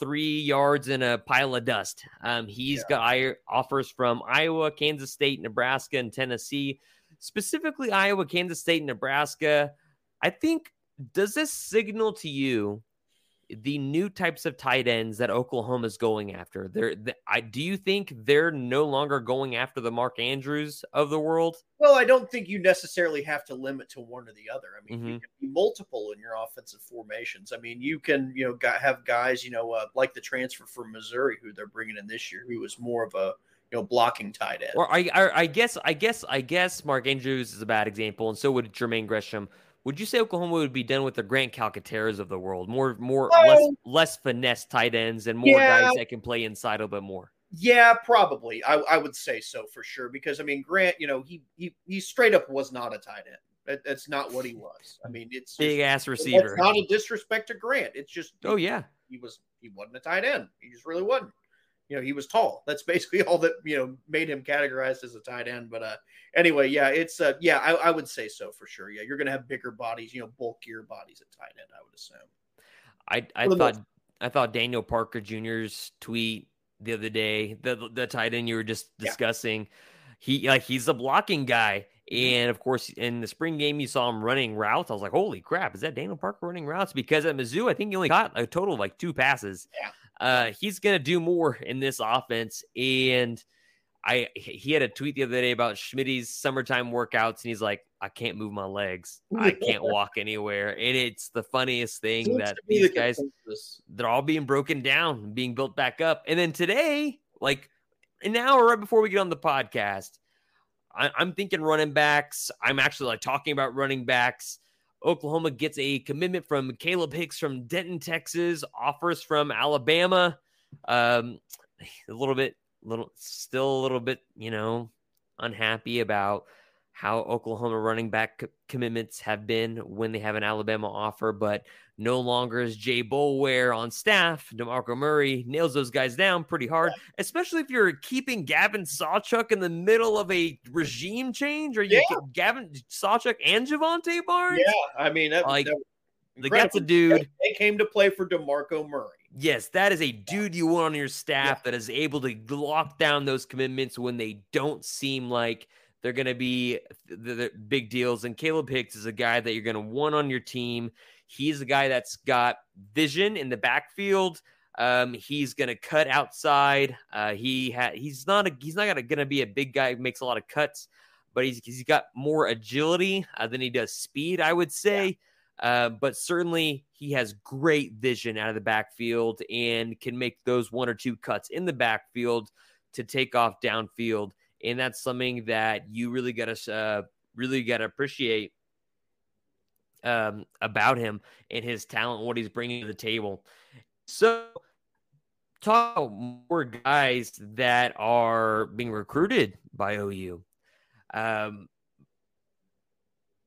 Speaker 4: three yards in a pile of dust. Um, he's got offers from Iowa, Kansas State, Nebraska, and Tennessee. Specifically, Iowa, Kansas State, Nebraska. I think does this signal to you the new types of tight ends that Oklahoma's going after? They're, th- I do you think they're no longer going after the Mark Andrews of the world?
Speaker 5: Well, I don't think you necessarily have to limit to one or the other. I mean, you
Speaker 4: Mhm.
Speaker 5: can be multiple in your offensive formations. I mean, you can, you know, got, have guys, you know, uh, like the transfer from Missouri who they're bringing in this year, who was more of a, you know, blocking tight end.
Speaker 4: Or I, I, I guess, I guess, I guess Mark Andrews is a bad example, and so would Jermaine Gresham. Would you say Oklahoma would be done with the Grant Calcaterras of the world, more, more, less, less finesse tight ends, and more
Speaker 5: Yeah.
Speaker 4: guys that can play inside a bit more?
Speaker 5: Yeah, probably. I, I would say so for sure because I mean Grant, you know, he he he straight up was not a tight end. That, that's not what he was. I mean, it's
Speaker 4: Big
Speaker 5: just,
Speaker 4: ass receiver.
Speaker 5: not a disrespect to Grant. It's just
Speaker 4: Oh yeah,
Speaker 5: he was he wasn't a tight end. He just really wasn't. You know, he was tall. That's basically all that you know made him categorized as a tight end. But uh, anyway, yeah, it's uh, yeah, I, I would say so for sure. Yeah, you're gonna have bigger bodies, you know, bulkier bodies at tight end. I would assume.
Speaker 4: I, I
Speaker 5: the
Speaker 4: thought, I thought Daniel Parker Jr.'s tweet the other day, the the tight end you were just
Speaker 5: Yeah.
Speaker 4: discussing, he like he's a blocking guy.
Speaker 5: Mm-hmm.
Speaker 4: And of course, in the spring game, you saw him running routes. I was like, "Holy crap! Is that Daniel Parker running routes?" Because at Mizzou, I think he only caught a total of like two passes.
Speaker 5: Yeah.
Speaker 4: Uh, he's gonna do more in this offense. And I, he had a tweet the other day about Schmidt's summertime workouts, and he's like, "I can't move my legs. I can't walk anywhere." And it's the funniest thing
Speaker 5: Seems
Speaker 4: that these
Speaker 5: the
Speaker 4: guys
Speaker 5: consensus.
Speaker 4: they're all being broken down, being built back up. And then today, like an hour right before we get on the podcast, I, I'm thinking running backs. I'm actually like talking about running backs. Oklahoma gets a commitment from Caleb Hicks from Denton, Texas, offers from Alabama. Um, a little bit, little, still a little bit, you know, unhappy about how Oklahoma running back commitments have been when they have an Alabama offer, but no longer is Jay Boulware on staff. DeMarco Murray nails those guys down pretty hard, especially if you're keeping Gavin Sawchuk in the middle of a regime change. Or you
Speaker 5: Yeah.
Speaker 4: Gavin Sawchuk and Jovantae Barnes?
Speaker 5: Yeah, I mean, that,
Speaker 4: Like,
Speaker 5: that was
Speaker 4: that's a dude.
Speaker 5: They came to play for Demarco Murray.
Speaker 4: Yes, that is a dude you want on your staff that is able to lock down those commitments when they don't seem like they're going to be the, the big deals. And Caleb Hicks is a guy that you're going to want on your team. He's a guy that's got vision in the backfield. Um, he's going to cut outside. Uh, he ha- he's not a, he's not going to be a big guy who makes a lot of cuts, but he's he's got more agility uh, than he does speed, I would say. Uh, but certainly he has great vision out of the backfield and can make those one or two cuts in the backfield to take off downfield. And that's something that you really got to uh, really got to appreciate um, about him and his talent, and what he's bringing to the table. So, talk more guys that are being recruited by OU. Um,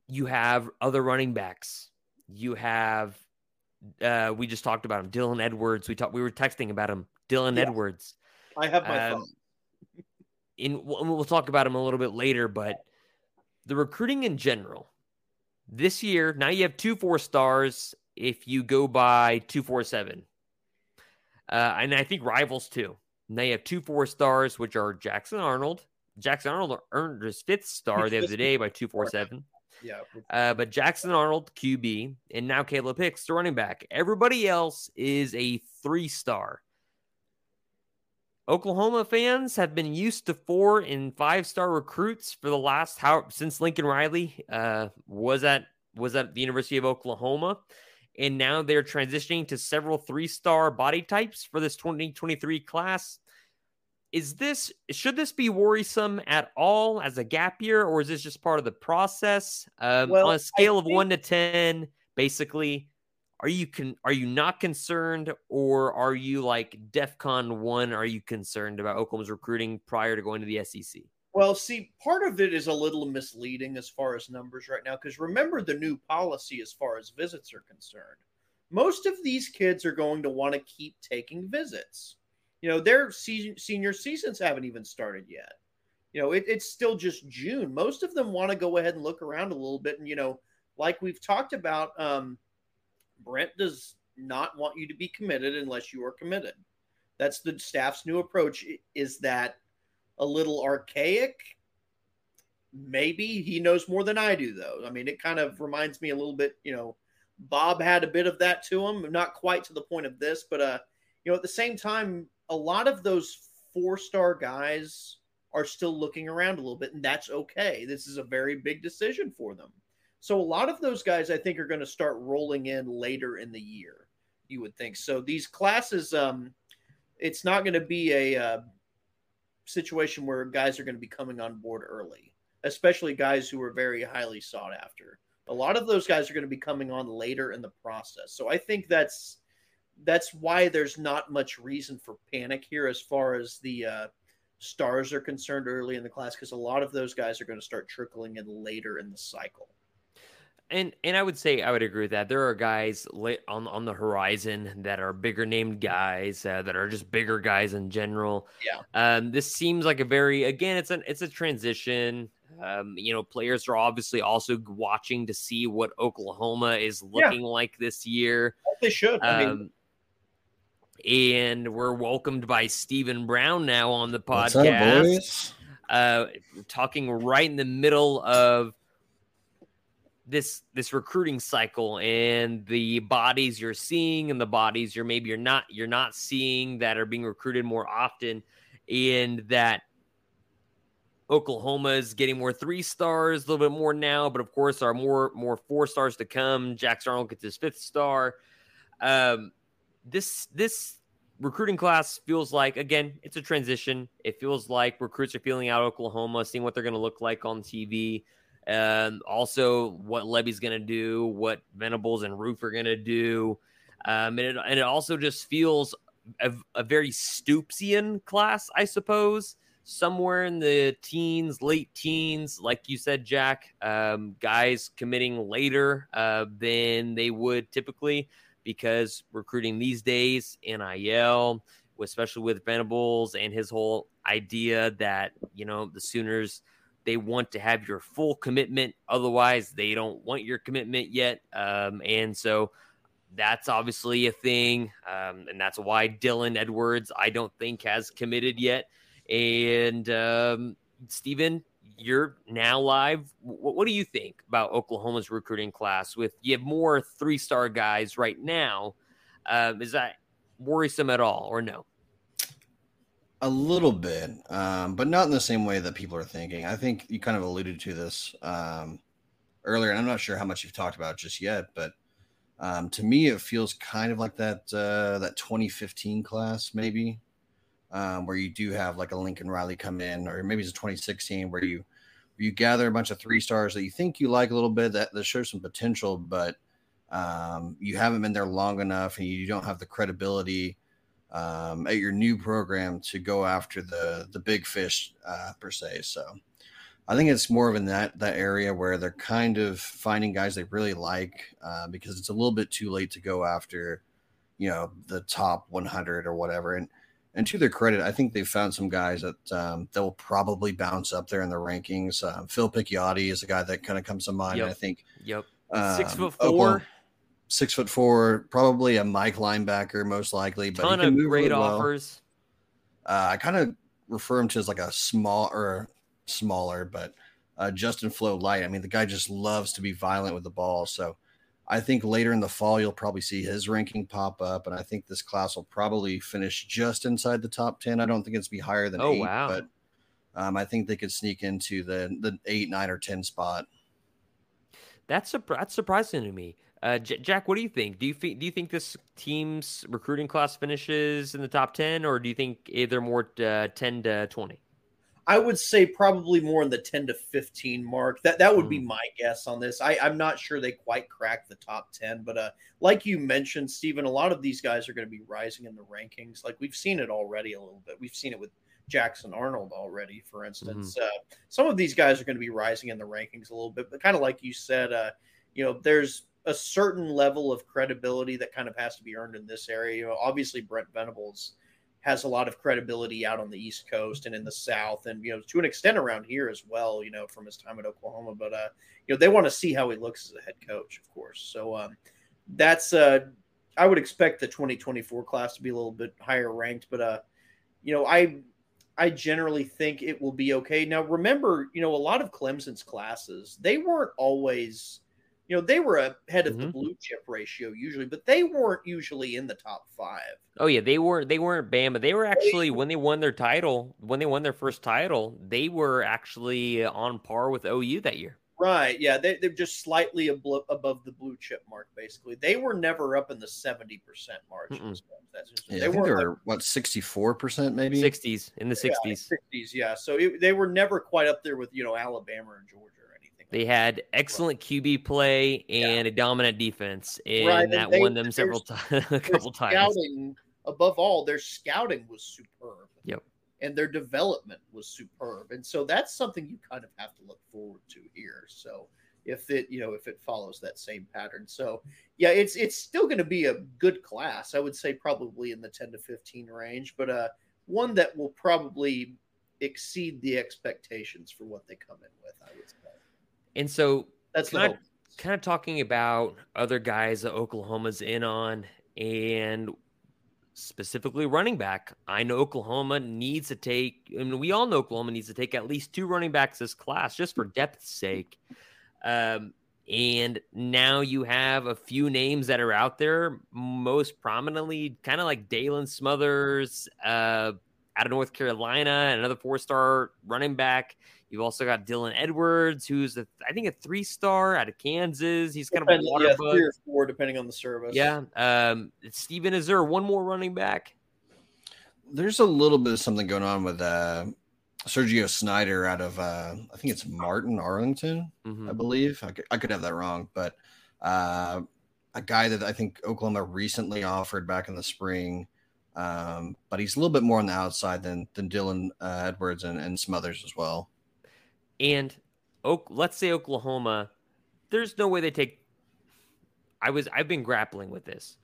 Speaker 4: you have other running backs. You have uh, we just talked about him, Dylan Edwards. We talked we were texting about him, Dylan
Speaker 5: Yeah.
Speaker 4: Edwards.
Speaker 5: I have my
Speaker 4: Um,
Speaker 5: phone.
Speaker 4: In we'll, talk about him a little bit later, but the recruiting in general this year, now you have two four stars if you go by 247. uh, and I think rivals too. And they have two four stars, which are Jackson Arnold. Jackson Arnold earned his fifth star the other day by two four seven.
Speaker 5: Yeah.
Speaker 4: Uh, but Jackson Arnold, QB, and now Caleb Hicks, the running back. Everybody else is a three star. Oklahoma fans have been used to four and five star recruits for the last how since Lincoln Riley uh, was at was at the University of Oklahoma, and now they're transitioning to several three star body types for this 2023 class. Is this should this be worrisome at all as a gap year, or is this just part of the process? Um,
Speaker 5: Well,
Speaker 4: on a scale
Speaker 5: I
Speaker 4: of
Speaker 5: think-
Speaker 4: one to ten, basically, are you con- are you not concerned, or are you like DefCon one? Are you concerned about Oklahoma's recruiting prior to going to the SEC?
Speaker 5: Well, see, part of it is a little misleading as far as numbers right now, because remember the new policy as far as visits are concerned. Most of these kids are going to want to keep taking visits. You know, their se- senior seasons haven't even started yet. You know, it, it's still just June. Most of them want to go ahead and look around a little bit. And, you know, like we've talked about, um, Brent does not want you to be committed unless you are committed. That's the staff's new approach is that a little archaic. Maybe he knows more than I do, though. I mean, it kind of reminds me a little bit, you know, Bob had a bit of that to him, not quite to the point of this, but, uh, you know, at the same time, a lot of those four star guys are still looking around a little bit, and that's okay. This is a very big decision for them. So, a lot of those guys, I think, are going to start rolling in later in the year, you would think. So, these classes, um, it's not going to be a, uh, situation where guys are going to be coming on board early, especially guys who are very highly sought after. A lot of those guys are going to be coming on later in the process. So I think that's that's why there's not much reason for panic here as far as the uh, stars are concerned early in the class because a lot of those guys are going to start trickling in later in the cycle.
Speaker 4: And and I would say I would agree with that. There are guys lit on on the horizon that are bigger named guys uh, that are just bigger guys in general.
Speaker 5: Yeah.
Speaker 4: Um, this seems like a very again it's an it's a transition. Um, you know, players are obviously also watching to see what Oklahoma is
Speaker 5: Yeah.
Speaker 4: looking like this year.
Speaker 5: They should. I mean,
Speaker 4: Um, and we're welcomed by Stephen Brown now on the
Speaker 6: What's up,
Speaker 4: podcast
Speaker 6: boys?
Speaker 4: uh, talking right in the middle of this this recruiting cycle and the bodies you're seeing and the bodies you're maybe you're not you're not seeing that are being recruited more often and that Oklahoma is getting more three stars a little bit more now, but of course are more more four stars to come. Jackson Arnold gets his fifth star. Um, this this recruiting class feels like again it's a transition. It feels like recruits are feeling out Oklahoma, seeing what they're going to look like on TV. Um, also what Lebby's going to do, what Venables and Roof are going to do, um, and it, and it also just feels a, a very Stoopsian class, I suppose. Somewhere in the teens, late teens, like you said, Jack, um, guys committing later uh, than they would typically because recruiting these days, NIL, especially with Venables and his whole idea that, you know, the Sooners, they want to have your full commitment. Otherwise, they don't want your commitment yet. Um, and so that's obviously a thing. Um, and that's why Dylan Edwards, I don't think, has committed yet. And um, Stephen, you're now live. What, what do you think about Oklahoma's recruiting class? With you have more three star guys right now, um, is that worrisome at all, or no?
Speaker 6: A little bit, um, but not in the same way that people are thinking. I think you kind of alluded to this um, earlier, and I'm not sure how much you've talked about just yet, but um, to me, it feels kind of like that uh, that 2015 class, maybe, um, where you do have like a Lincoln Riley come in, or maybe it's a 2016 where you you gather a bunch of three stars that you think you like a little bit that, that shows some potential, but um, you haven't been there long enough, and you don't have the credibility um, at your new program to go after the the big fish uh, per se. So I think it's more of in that that area where they're kind of finding guys they really like uh, because it's a little bit too late to go after you know the top 100 or whatever. And and to their credit, I think they found some guys that um, that will probably bounce up there in the rankings. Uh, Phil Picciotti is a guy that kind of comes to mind.
Speaker 4: Yep.
Speaker 6: I think
Speaker 4: Yep.
Speaker 6: um,
Speaker 4: Six foot
Speaker 6: Oklahoma-
Speaker 4: four.
Speaker 6: Six foot four, probably a Mike linebacker, most likely. But
Speaker 4: ton
Speaker 6: he can
Speaker 4: of
Speaker 6: move
Speaker 4: great
Speaker 6: really well.
Speaker 4: offers.
Speaker 6: Uh, I kind of refer him to as like a small or smaller, but uh, Justin Flowe light. I mean, the guy just loves to be violent with the ball. So I think later in the fall, you'll probably see his ranking pop up. And I think this class will probably finish just inside the top 10. I don't think it's be higher than
Speaker 4: Oh,
Speaker 6: eight,
Speaker 4: wow.
Speaker 6: but um, I think they could sneak into the, the eight, nine, or 10 spot.
Speaker 4: That's that's surprising to me. Uh, J- Jack, what do you think? Do you do you think this team's recruiting class finishes in the top ten, or do you think either more uh, ten to twenty?
Speaker 5: I would say probably more in the 10 to 15 mark. That that would be
Speaker 4: Mm.
Speaker 5: my guess on this. I, I'm not sure they quite cracked the top 10, but uh, like you mentioned, Stephen, a lot of these guys are going to be rising in the rankings. Like we've seen it already a little bit. We've seen it with Jackson Arnold already, for instance. Uh, some of these guys are going to be rising in the rankings a little bit, but kind of like you said, uh, you know, there's a certain level of credibility that kind of has to be earned in this area. You know, obviously Brent Venables has a lot of credibility out on the East Coast and in the South, and you know to an extent around here as well. You know from his time at Oklahoma, but uh, you know they want to see how he looks as a head coach, of course. So um, that's uh, I would expect the 2024 class to be a little bit higher ranked, but uh, you know I I generally think it will be okay. Now remember, you know a lot of Clemson's classes they weren't always. You know, they were ahead of the
Speaker 4: Mhm.
Speaker 5: blue chip ratio usually, but they weren't usually in the top five.
Speaker 4: Oh yeah, they weren't they weren't Bama. They were actually when they won their title, when they won their first title, they were actually on par with OU that year.
Speaker 5: Right. Yeah. They, they're just slightly ablo- above the blue chip mark, basically. They were never up in the 70% margin.
Speaker 4: Mm-mm.
Speaker 5: That's just,
Speaker 6: Yeah,
Speaker 5: they
Speaker 6: I think
Speaker 5: weren't
Speaker 6: they
Speaker 5: like
Speaker 6: what, 64% maybe?
Speaker 4: Sixties in the sixties.
Speaker 5: 60s. Yeah. So it, they were never quite up there with, you know, Alabama or Georgia or anything.
Speaker 4: They had excellent QB play
Speaker 5: Yeah.
Speaker 4: and a dominant defense, and
Speaker 5: Right, and
Speaker 4: that
Speaker 5: they-
Speaker 4: won them several times, a couple times.
Speaker 5: Scouting, above all, their scouting was superb.
Speaker 4: Yep.
Speaker 5: And their development was superb. And so that's something you kind of have to look forward to here. So if it, you know, if it follows that same pattern. So yeah, it's it's still going to be a good class. I would say probably in the 10 to 15 range, but uh one that will probably exceed the expectations for what they come in with, I would say.
Speaker 4: And so
Speaker 5: That's
Speaker 4: I-
Speaker 5: hope.
Speaker 4: kind of talking about other guys that Oklahoma's in on and specifically running back. I know Oklahoma needs to take, I mean, we all know Oklahoma needs to take at least two running backs this class just for depth's sake. Um, and now you have a few names that are out there, most prominently, kind of like Daylan Smothers uh, out of North Carolina, another four star running back. You've also got Dylan Edwards, who's a, I think a three star out of Kansas. He's kind of a water
Speaker 5: yeah,
Speaker 4: bug.
Speaker 5: three or four, depending on the service.
Speaker 4: Yeah. Um, Steven, is there one more running back?
Speaker 6: There's a little bit of something going on with uh, Sergio Snyder out of, uh, I think it's Martin, Arlington.
Speaker 4: Mhm.
Speaker 6: I believe. I could, I could have that wrong, but uh, a guy that I think Oklahoma recently offered back in the spring, um, but he's a little bit more on the outside than than Dylan uh, Edwards and, and others as well.
Speaker 4: And Oak, let's say Oklahoma, there's no way they take. I was I've been grappling with this.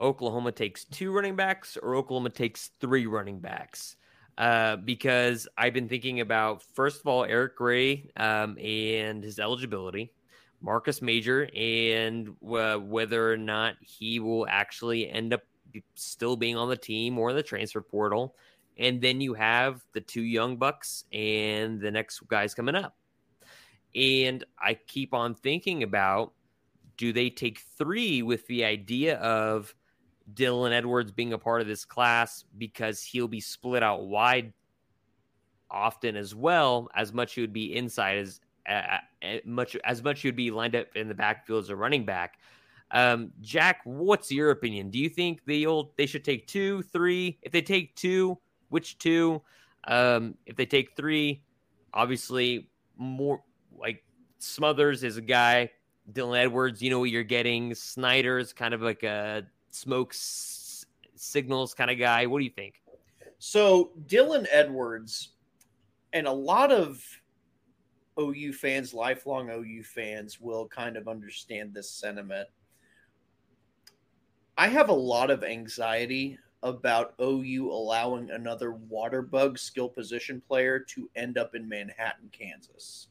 Speaker 4: Oklahoma takes two running backs, or Oklahoma takes three running backs, uh, because I've been thinking about first of all Eric Gray um, and his eligibility, Marcus Major, and uh, whether or not he will actually end up still being on the team or in the transfer portal. And then you have the two young bucks and the next guys coming up. And I keep on thinking about do they take three with the idea of Dylan Edwards being a part of this class because he'll be split out wide often as well as much he would be inside as uh, much as much he would be lined up in the backfield as a running back. Um, Jack, what's your opinion? Do you think they'll they should take two, three? If they take two, which two? Um, if they take three, obviously more like Smothers is a guy. Dylan Edwards, you know what you're getting. Snyder's kind of like a smoke s- signals kind of guy. What do you think?
Speaker 5: So Dylan Edwards and a lot of OU fans, lifelong OU fans, will kind of understand this sentiment. I have a lot of anxiety about OU allowing another water bug skill position player to end up in Manhattan, Kansas.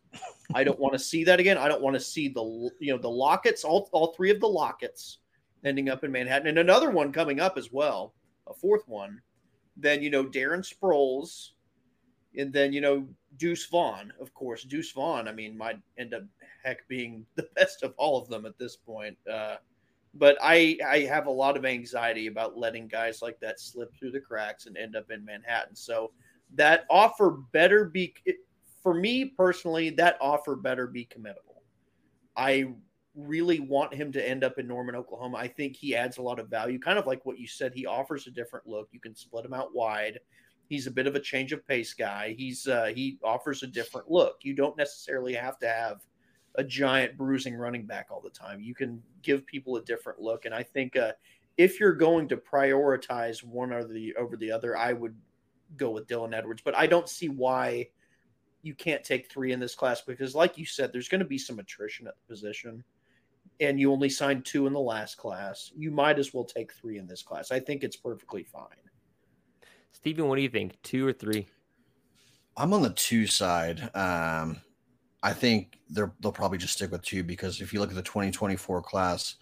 Speaker 5: I don't want to see that again. I don't want to see the you know the Locketts, all, all three of the Locketts ending up in Manhattan, and another one coming up as well, a fourth one. Then you know Darren Sproles, and then you know Deuce Vaughn, of course. Deuce Vaughn, I mean, might end up heck being the best of all of them at this point. Uh, but I I have a lot of anxiety about letting guys like that slip through the cracks and end up in Manhattan. So that offer better be for me personally. That offer better be committable. I really want him to end up in Norman, Oklahoma. I think he adds a lot of value, kind of like what you said. He offers a different look. You can split him out wide. He's a bit of a change of pace guy. He's uh, he offers a different look. You don't necessarily have to have a giant bruising running back all the time. You can give people a different look, and I think uh, if you're going to prioritize one or the over the other, I would go with Dylan Edwards. But I don't see why you can't take three in this class because, like you said, there's going to be some attrition at the position and you only signed two in the last class, you might as well take three in this class. I think it's perfectly fine.
Speaker 4: Stephen, what do you think? Two or three?
Speaker 6: I'm on the two side. Um, I think they'll probably just stick with two because if you look at the 2024 class,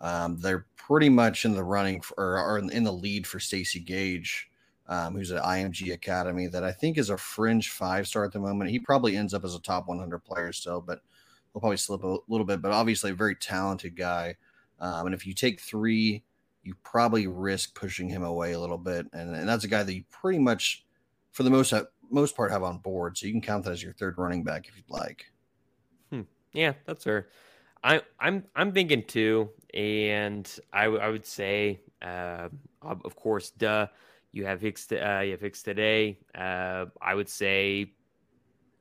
Speaker 6: um, they're pretty much in the running for, or are in the lead for Stacy Gage, um, who's at IMG Academy, that I think is a fringe five star at the moment. He probably ends up as a top 100 player still, but he'll probably slip a little bit, but obviously a very talented guy. Um, and if you take three, you probably risk pushing him away a little bit. And, and that's a guy that you pretty much, for the most most part, have on board. So you can count that as your third running back if you'd like.
Speaker 4: Hmm. Yeah, that's fair. I, I'm I'm thinking too, and I, I would say, uh, of course, duh. You have Hicks. Uh, you have Hicks today. Uh, I would say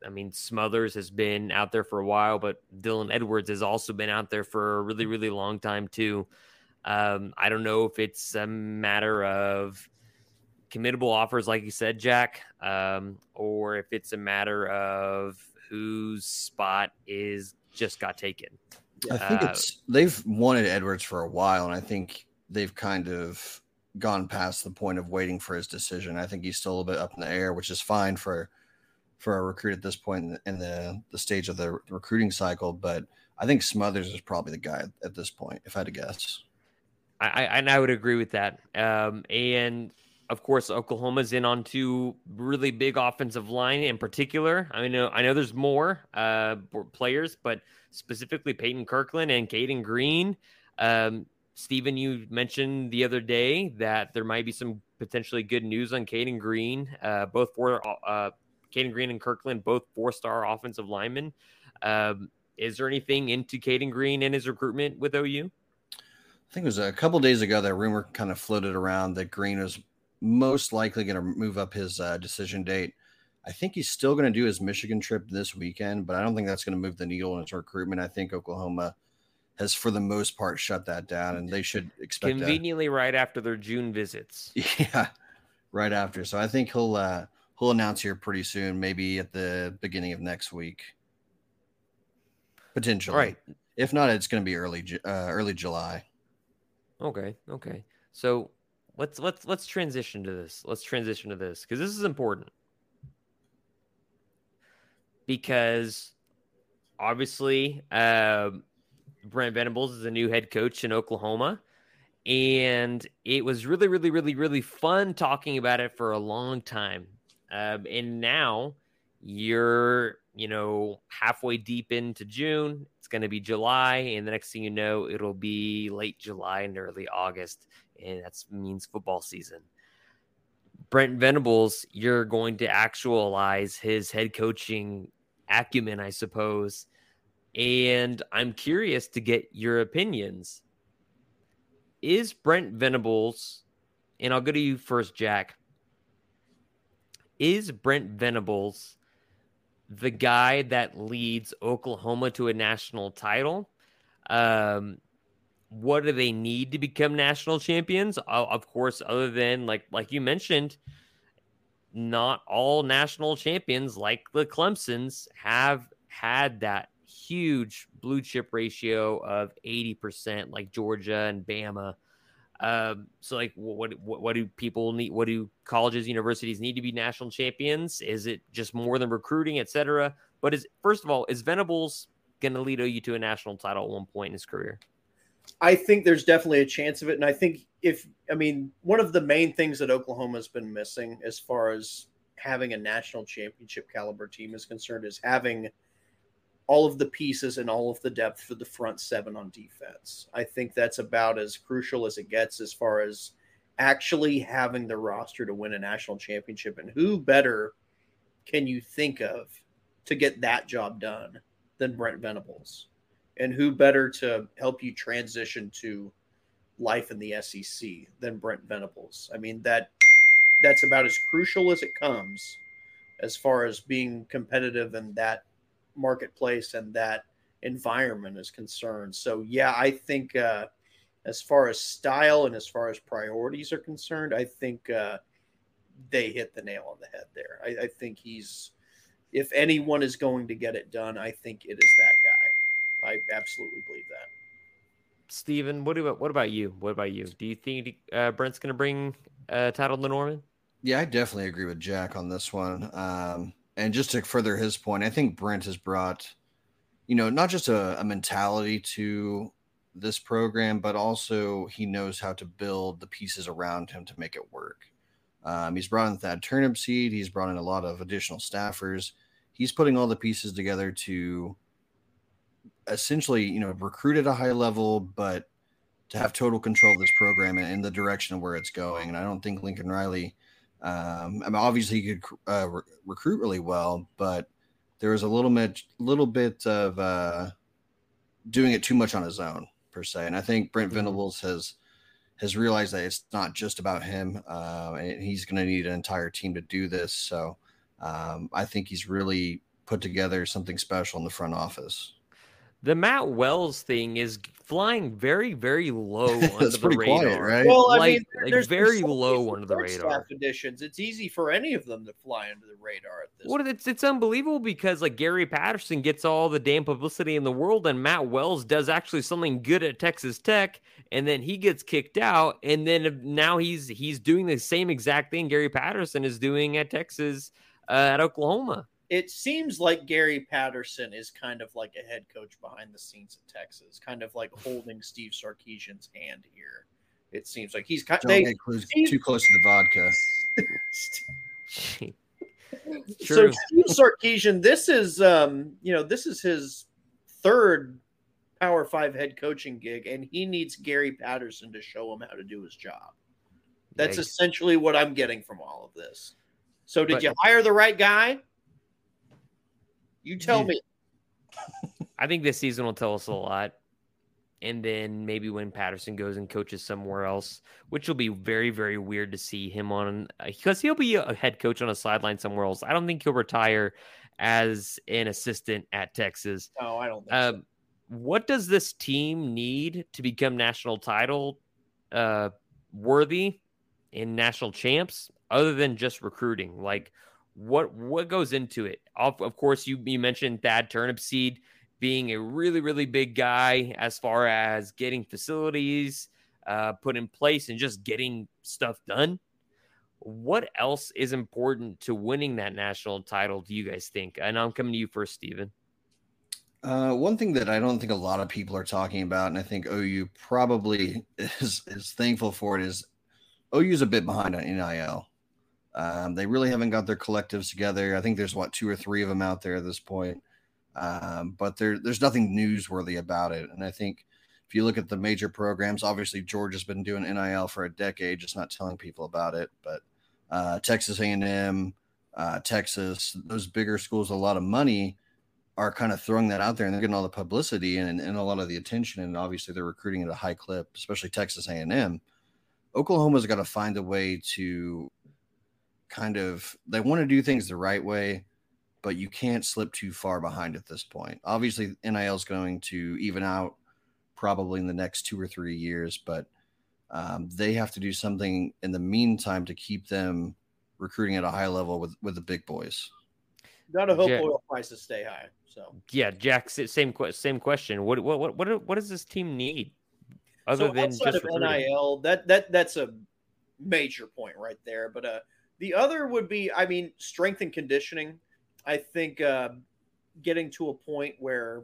Speaker 4: I mean, Smothers has been out there for a while, but Dylan Edwards has also been out there for a really, really long time too. Um, I don't know if it's a matter of committable offers, like you said, Jack, um, or if it's a matter of whose spot is just got taken.
Speaker 6: I think uh, it's they've wanted Edwards for a while, and I think they've kind of gone past the point of waiting for his decision. I think he's still a little bit up in the air, which is fine for for a recruit at this point in the, the stage of the recruiting cycle. But I think Smothers is probably the guy at this point, if I had to guess.
Speaker 4: I, I and I would agree with that. Um, and of course, Oklahoma's in on two really big offensive line in particular. I know I know there's more uh, players, but specifically Peyton Kirkland and Cayden Green. Um, Stephen, you mentioned the other day that there might be some potentially good news on Cayden Green, uh, both for uh, Cayden Green and Kirkland, both four star offensive linemen. Um, is there anything into Cayden Green and his recruitment with OU?
Speaker 6: I think it was a couple days ago that rumor kind of floated around that Green was most likely going to move up his uh, decision date. I think he's still going to do his Michigan trip this weekend, but I don't think that's going to move the needle in his recruitment. I think Oklahoma has, for the most part, shut that down, and they should expect
Speaker 4: conveniently right after their June visits.
Speaker 6: Yeah, right after. So I think he'll uh, he'll announce here pretty soon, maybe at the beginning of next week, potentially.
Speaker 4: Right.
Speaker 6: If not, it's going to be early uh, early July.
Speaker 4: Okay. Okay. So let's let's let's transition to this. Let's transition to this because this is important. Because obviously, uh, Brent Venables is a new head coach in Oklahoma. And it was really, really, really, really fun talking about it for a long time um, and now you're, you know, halfway deep into June. It's going to be July. And the next thing you know, it'll be late July and early August. And that means football season. Brent Venables, you're going to actualize his head coaching acumen, I suppose. And I'm curious to get your opinions. Is Brent Venables, and I'll go to you first, Jack is Brent Venables the guy that leads Oklahoma to a national title? Um, what do they need to become national champions? Of course, other than like like you mentioned, not all national champions like the Clemsons have had that huge blue chip ratio of 80% like Georgia and Bama. Um, so like, what, what what do people need? What do colleges, universities need to be national champions? Is it just more than recruiting, etc.? But is first of all, is Venables going to lead OU to a national title at one point in his career?
Speaker 5: I think there's definitely a chance of it, and I think if I mean one of the main things that Oklahoma's been missing as far as having a national championship caliber team is concerned is having all of the pieces and all of the depth for the front seven on defense. I think that's about as crucial as it gets as far as actually having the roster to win a national championship. And who better can you think of to get that job done than Brent Venables? And who better to help you transition to life in the SEC than Brent Venables? I mean that that's about as crucial as it comes as far as being competitive in that marketplace and that environment is concerned. So yeah, I think uh, as far as style and as far as priorities are concerned, I think uh, they hit the nail on the head there. I, I, think he's, if anyone is going to get it done, I think it is that. I absolutely believe that.
Speaker 4: Steven, what about what about you? What about you? Do you think uh, Brent's going to bring a title to Norman?
Speaker 6: Yeah, I definitely agree with Jack on this one. Um, and just to further his point, I think Brent has brought, you know, not just a, a mentality to this program, but also he knows how to build the pieces around him to make it work. Um, he's brought in Thad Turnipseed. He's brought in a lot of additional staffers. He's putting all the pieces together to essentially, you know, recruit at a high level, but to have total control of this program and in the direction of where it's going. And I don't think Lincoln Riley um, I mean, obviously he could uh, re- recruit really well, but there was a little bit, little bit of uh, doing it too much on his own per se. And I think Brent mm-hmm. Venables has has realized that it's not just about him, uh, and he's going to need an entire team to do this. So um, I think he's really put together something special in the front office
Speaker 4: the Matt Wells thing is flying very, very low under the radar. Quiet,
Speaker 6: right?
Speaker 5: Well, I
Speaker 4: like,
Speaker 5: mean,
Speaker 4: like
Speaker 5: there's
Speaker 4: very low under the radar.
Speaker 5: Editions. It's easy for any of them to fly under the radar at this.
Speaker 4: What it's it's unbelievable because like Gary Patterson gets all the damn publicity in the world, and Matt Wells does actually something good at Texas Tech, and then he gets kicked out, and then now he's he's doing the same exact thing Gary Patterson is doing at Texas uh, at Oklahoma
Speaker 5: it seems like Gary Patterson is kind of like a head coach behind the scenes at Texas, kind of like holding Steve Sarkisian's hand here. It seems like he's kind
Speaker 6: Don't get close, too close to the vodka.
Speaker 5: so Steve Sarkisian, this is um, you know, this is his third Power Five head coaching gig, and he needs Gary Patterson to show him how to do his job. That's essentially what I'm getting from all of this. So, did but, you hire the right guy? You tell me.
Speaker 4: I think this season will tell us a lot. And then maybe when Patterson goes and coaches somewhere else, which will be very, very weird to see him on, because he'll be a head coach on a sideline somewhere else. I don't think he'll retire as an assistant at Texas.
Speaker 5: No, I don't. Um, so.
Speaker 4: What does this team need to become national title uh, worthy and national champs, other than just recruiting? Like, what what goes into it? Of, of course, you you mentioned Thad Turnipseed being a really really big guy as far as getting facilities uh, put in place and just getting stuff done. What else is important to winning that national title? Do you guys think? And I'm coming to you first, Steven.
Speaker 6: Uh, one thing that I don't think a lot of people are talking about, and I think OU probably is is thankful for it, is OU's a bit behind on NIL. Um, they really haven't got their collectives together. I think there's what two or three of them out there at this point, um, but there there's nothing newsworthy about it. And I think if you look at the major programs, obviously Georgia's been doing NIL for a decade, just not telling people about it. But uh, Texas A&M, uh, Texas, those bigger schools, a lot of money are kind of throwing that out there, and they're getting all the publicity and, and a lot of the attention. And obviously, they're recruiting at a high clip, especially Texas A&M. Oklahoma's got to find a way to kind of they want to do things the right way, but you can't slip too far behind at this point. Obviously, NIL is going to even out probably in the next two or three years, but um, they have to do something in the meantime to keep them recruiting at a high level with with the big boys.
Speaker 5: Gotta hope Jack, oil prices stay high. So
Speaker 4: yeah, Jack, same same question. What what what what what does this team need? other
Speaker 5: so
Speaker 4: than just
Speaker 5: of. NIL, that that that's a major point right there. But uh, the other would be, I mean, strength and conditioning. I think uh, getting to a point where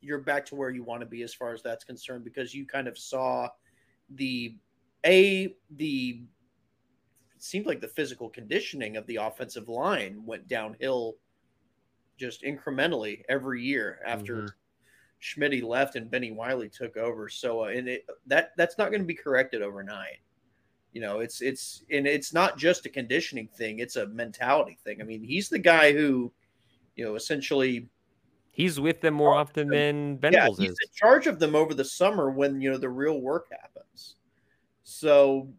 Speaker 5: you're back to where you want to be as far as that's concerned, because you kind of saw the a the it seemed like the physical conditioning of the offensive line went downhill just incrementally every year after
Speaker 4: Mhm.
Speaker 5: Schmitty left and Bennie Wylie took over. So, uh, and it, that that's not going to be corrected overnight. You know, it's it's and it's not just a conditioning thing; it's a mentality thing. I mean, he's the guy who, you know, essentially,
Speaker 4: He's with them more often than
Speaker 5: Ben.
Speaker 4: yeah,
Speaker 5: he's
Speaker 4: is.
Speaker 5: in charge of them over the summer when you know the real work happens. So,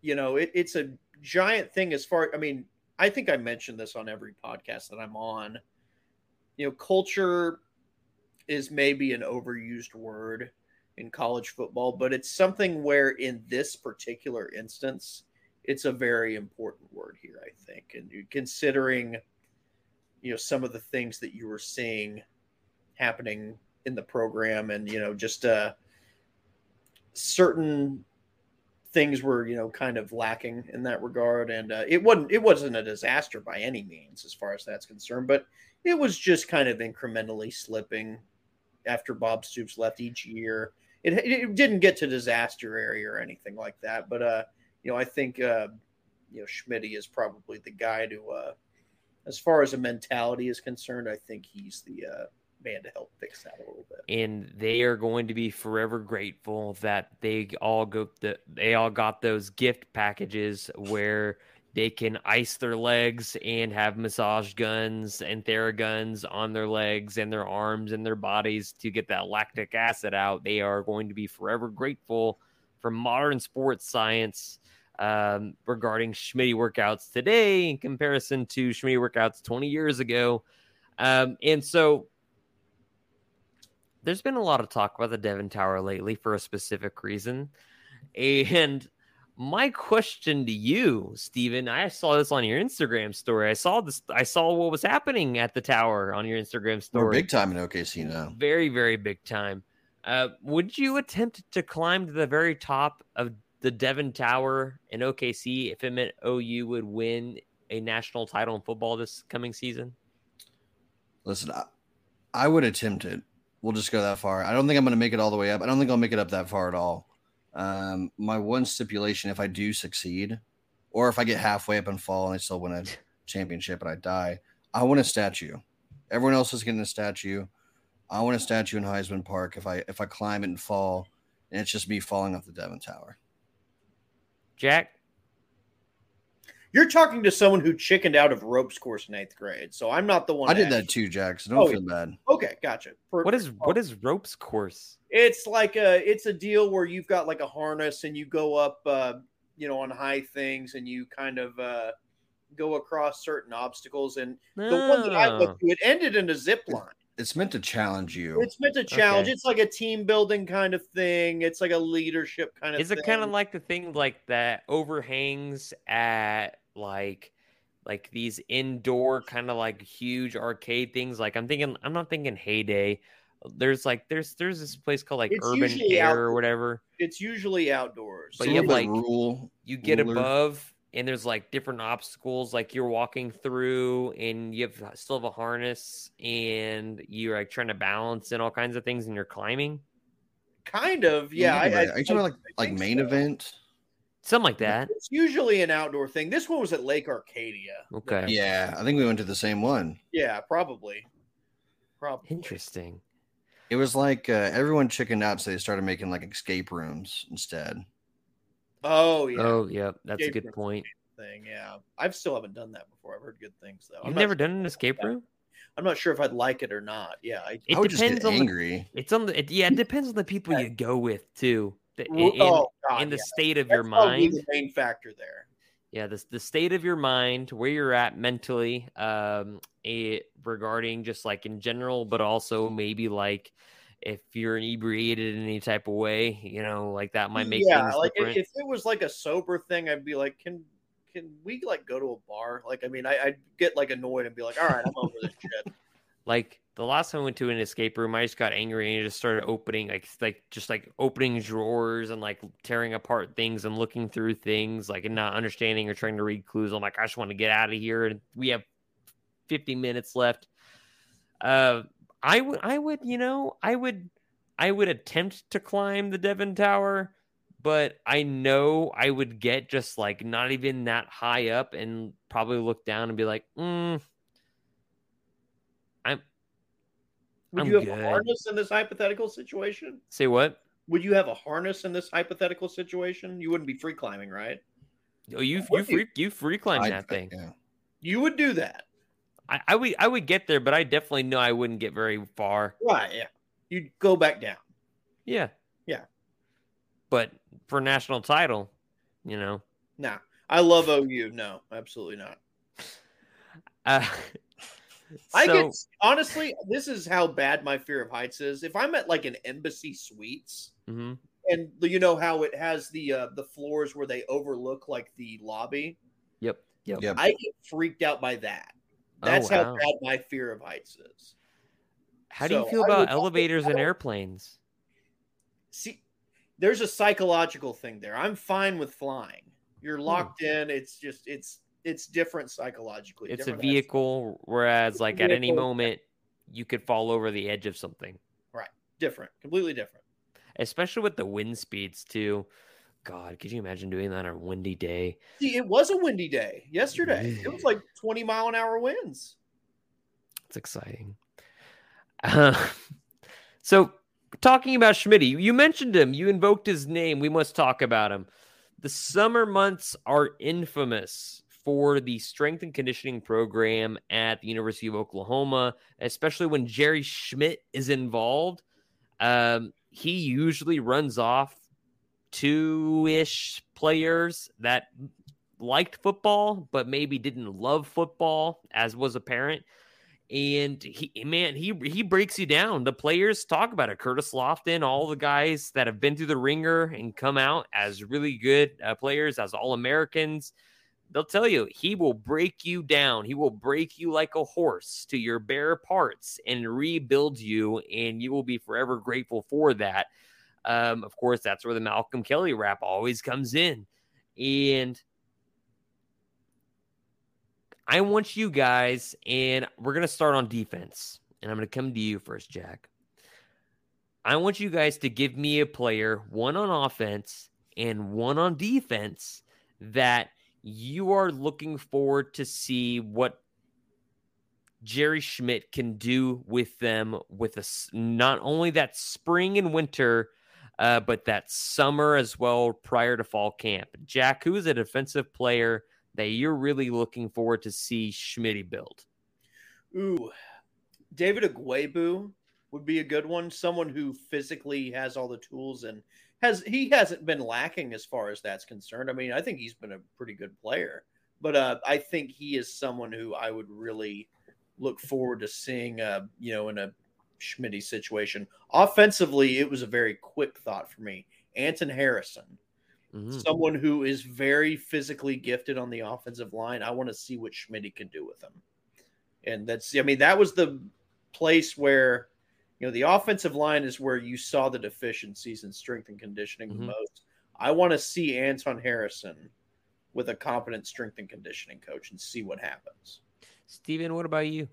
Speaker 5: you know, it, it's a giant thing as far. I mean, I think I mentioned this on every podcast that I'm on. You know, culture is maybe an overused word in college football, but it's something where in this particular instance, it's a very important word here, I think. And considering, you know, some of the things that you were seeing happening in the program and, you know, just uh certain things were, you know, kind of lacking in that regard. And uh, it wasn't it wasn't a disaster by any means as far as that's concerned, but it was just kind of incrementally slipping after Bob Stoops left each year. It, it didn't get to disaster area or anything like that, but uh, you know, I think uh, you know Schmitty is probably the guy to, uh, as far as a mentality is concerned, I think he's the uh, man to help fix that a little bit.
Speaker 4: and they are going to be forever grateful that they all go the, they all got those gift packages where they can ice their legs and have massage guns and theraguns on their legs and their arms and their bodies to get that lactic acid out. They are going to be forever grateful for modern sports science um, regarding Schmitty workouts today in comparison to Schmitty workouts 20 years ago. Um, and so there's been a lot of talk about the Devon Tower lately for a specific reason. And my question to you, Steven, I saw this on your Instagram story. I saw this, I saw what was happening at the tower on your Instagram
Speaker 6: We're
Speaker 4: story.
Speaker 6: big time in OKC now.
Speaker 4: Very, very big time. Uh, would you attempt to climb to the very top of the Devon Tower in OKC if it meant OU would win a national title in football this coming season?
Speaker 6: Listen, I, I would attempt it. We'll just go that far. I don't think I'm going to make it all the way up. I don't think I'll make it up that far at all. Um, my one stipulation, if I do succeed, or if I get halfway up and fall and I still win a championship and I die, I want a statue. Everyone else is getting a statue. I want a statue in Heisman Park. If I if I climb it and fall, and it's just me falling off the Devon Tower.
Speaker 4: Jack,
Speaker 5: You're talking to someone who chickened out of ropes course in eighth grade, so I'm not the one.
Speaker 6: I did that
Speaker 5: ask
Speaker 6: too, Jack. So don't
Speaker 5: Oh,
Speaker 6: feel bad.
Speaker 5: Okay, gotcha. Per-
Speaker 4: what is what is ropes course?
Speaker 5: It's like a it's a deal where you've got like a harness and you go up, uh, you know, on high things and you kind of uh, go across certain obstacles. And the one that I
Speaker 4: Oh.
Speaker 5: went to, it ended in a zip line.
Speaker 6: It's meant to challenge you.
Speaker 5: It's meant to challenge.
Speaker 4: Okay.
Speaker 5: It's like a team building kind of thing. It's like a leadership kind of.
Speaker 4: Is it kind of like the thing like that overhangs at like like these indoor kind of like huge arcade things? Like I'm thinking I'm not thinking heyday. There's like there's there's this place called like
Speaker 5: It's
Speaker 4: Urban Air
Speaker 5: out-
Speaker 4: or whatever.
Speaker 5: It's usually outdoors.
Speaker 4: But
Speaker 6: Some
Speaker 4: you have, like-
Speaker 6: rule.
Speaker 4: You get
Speaker 6: ruler.
Speaker 4: above and there's like different obstacles like you're walking through and you have still have a harness and you're like trying to balance and all kinds of things and you're climbing.
Speaker 5: kind of, yeah. I, I,
Speaker 6: Are you talking about like like main
Speaker 5: so.
Speaker 6: event?
Speaker 4: Something like that.
Speaker 5: It's usually an outdoor thing. This one was at Lake Arcadia.
Speaker 4: Okay.
Speaker 6: Yeah, I think we went to the same one.
Speaker 5: Yeah, probably. Probably.
Speaker 4: Interesting.
Speaker 6: It was like uh, everyone chickened out, so they started making like escape rooms instead.
Speaker 5: Oh yeah.
Speaker 4: Oh, yeah, that's a good point.
Speaker 5: Thing. Yeah. I've still haven't done that before. I've heard good things though. I'm
Speaker 4: You've
Speaker 5: not
Speaker 4: never
Speaker 5: sure-
Speaker 4: done an escape room?
Speaker 5: I'm not sure if I'd like it or not. Yeah. I,
Speaker 4: It
Speaker 6: I would just
Speaker 4: depends
Speaker 6: get
Speaker 4: on the, it's on the it, yeah, it depends on the people you go with too. The- In,
Speaker 5: oh God.
Speaker 4: in the
Speaker 5: yeah.
Speaker 4: state of
Speaker 5: That's
Speaker 4: your mind.
Speaker 5: The main factor there.
Speaker 4: Yeah, the the state of your mind, where you're at mentally, um, it, regarding just like in general, but also maybe like if you're inebriated in any type of way, you know, like that might make
Speaker 5: yeah,
Speaker 4: things
Speaker 5: like if,
Speaker 4: different.
Speaker 5: if it was like a sober thing, I'd be like, can can we like go to a bar? Like, I mean, I, I'd get like annoyed and be like, all right, I'm over this shit.
Speaker 4: like the last time I went to an escape room, I just got angry and just started opening like like just like opening drawers and like tearing apart things and looking through things like and not understanding or trying to read clues. I'm like, I just want to get out of here. And we have 50 minutes left. Uh, I would, I would, you know, I would, I would attempt to climb the Devon Tower, but I know I would get just like not even that high up and probably look down and be like, mm, I'm
Speaker 5: Would
Speaker 4: I'm
Speaker 5: you have
Speaker 4: good.
Speaker 5: a harness in this hypothetical situation?
Speaker 4: say what?
Speaker 5: Would you have a harness in this hypothetical situation? You wouldn't be free climbing, right?
Speaker 4: Oh, you you
Speaker 5: you?
Speaker 4: free you free climb
Speaker 6: I-
Speaker 4: that thing.
Speaker 6: yeah.
Speaker 5: You would do that.
Speaker 4: I, I would I would get there, but I definitely know I wouldn't get very far.
Speaker 5: Right, yeah. You'd go back down.
Speaker 4: Yeah.
Speaker 5: Yeah.
Speaker 4: But for national title, you know.
Speaker 5: Nah. I love OU. No, absolutely not.
Speaker 4: Uh,
Speaker 5: I
Speaker 4: so-
Speaker 5: get honestly, this is how bad my fear of heights is. If I'm at like an embassy suites
Speaker 4: mhm.
Speaker 5: and you know how it has the uh, the floors where they overlook like the lobby,
Speaker 4: Yep. Yep.
Speaker 6: Yep.
Speaker 5: I get freaked out by that.
Speaker 4: Oh,
Speaker 5: That's how bad my fear of heights is.
Speaker 4: How do you feel about elevators and airplanes?
Speaker 5: See, there's a psychological thing there. I'm fine with flying. You're locked in. It's just it's it's different psychologically.
Speaker 4: It's a
Speaker 5: different
Speaker 4: vehicle, whereas like at any moment you could fall over the edge of something. Right.
Speaker 5: Different, completely different.
Speaker 4: Especially with the wind speeds too. God, could you imagine doing that on a windy day?
Speaker 5: See, it was a windy day yesterday. It was like 20 mile an hour winds.
Speaker 4: It's exciting. Uh, so, talking about Schmidt, you mentioned him. You invoked his name. We must talk about him. The summer months are infamous for the strength and conditioning program at the University of Oklahoma, especially when Jerry Schmidt is involved. Um, he usually runs off two ish players that liked football, but maybe didn't love football, as was apparent. And he man he he breaks you down. The players talk about it. Curtis lofton all the guys that have been through the ringer and come out as really good uh, players as all americans they'll tell you he will break you down he will break you like a horse to your bare parts and rebuild you and you will be forever grateful for that um, of course that's where the malcolm kelly rap always comes in and I want you guys, and we're going to start on defense. And I'm going to come to you first, Jack. I want you guys to give me a player, one on offense and one on defense, that you are looking forward to see what Jerry Schmidt can do with them with us not only that spring and winter, uh, but that summer as well prior to fall camp. Jack, who is a defensive player that you're really looking forward to see Schmidt build?
Speaker 5: Ooh, David Ugwoegbu would be a good one. Someone who physically has all the tools and has he hasn't been lacking as far as that's concerned. I mean, I think he's been a pretty good player, but uh, I think he is someone who I would really look forward to seeing. Uh, you know, in a Schmidt situation. Offensively, it was a very quick thought for me. Anton Harrison
Speaker 4: Mhm.
Speaker 5: someone who is very physically gifted on the offensive line. I want to see what Schmidt can do with him. And that's, I mean, that was the place where, you know, the offensive line is where you saw the deficiencies in strength and conditioning
Speaker 4: Mhm.
Speaker 5: the most. I want to see Anton Harrison with a competent strength and conditioning coach and see what happens.
Speaker 4: Stephen, what about you?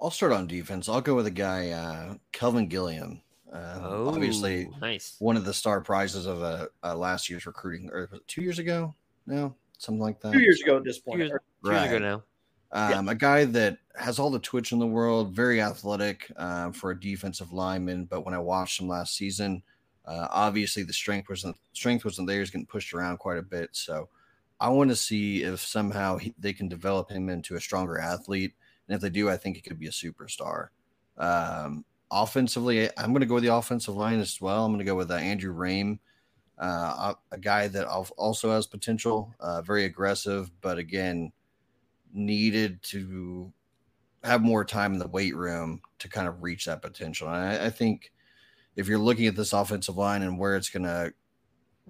Speaker 6: I'll start on defense. I'll go with a guy, uh, Kelvin Gilliam. Uh, obviously,
Speaker 4: Oh, nice.
Speaker 6: one of the star prizes of uh, uh, last year's recruiting, or was it two years ago? No, something like that.
Speaker 5: Two years ago at this point.
Speaker 4: Two years, two years ago now.
Speaker 6: Um, A guy that has all the twitch in the world, very athletic um, for a defensive lineman. But when I watched him last season, uh, obviously the strength wasn't strength wasn't there. He's getting pushed around quite a bit. So I want to see if somehow he, they can develop him into a stronger athlete. And if they do, I think he could be a superstar. Um, offensively, I'm going to go with the offensive line as well. I'm going to go with uh, Andrew Raym, uh, a guy that also has potential, uh, very aggressive, but again, needed to have more time in the weight room to kind of reach that potential. And I, I think if you're looking at this offensive line and where it's going to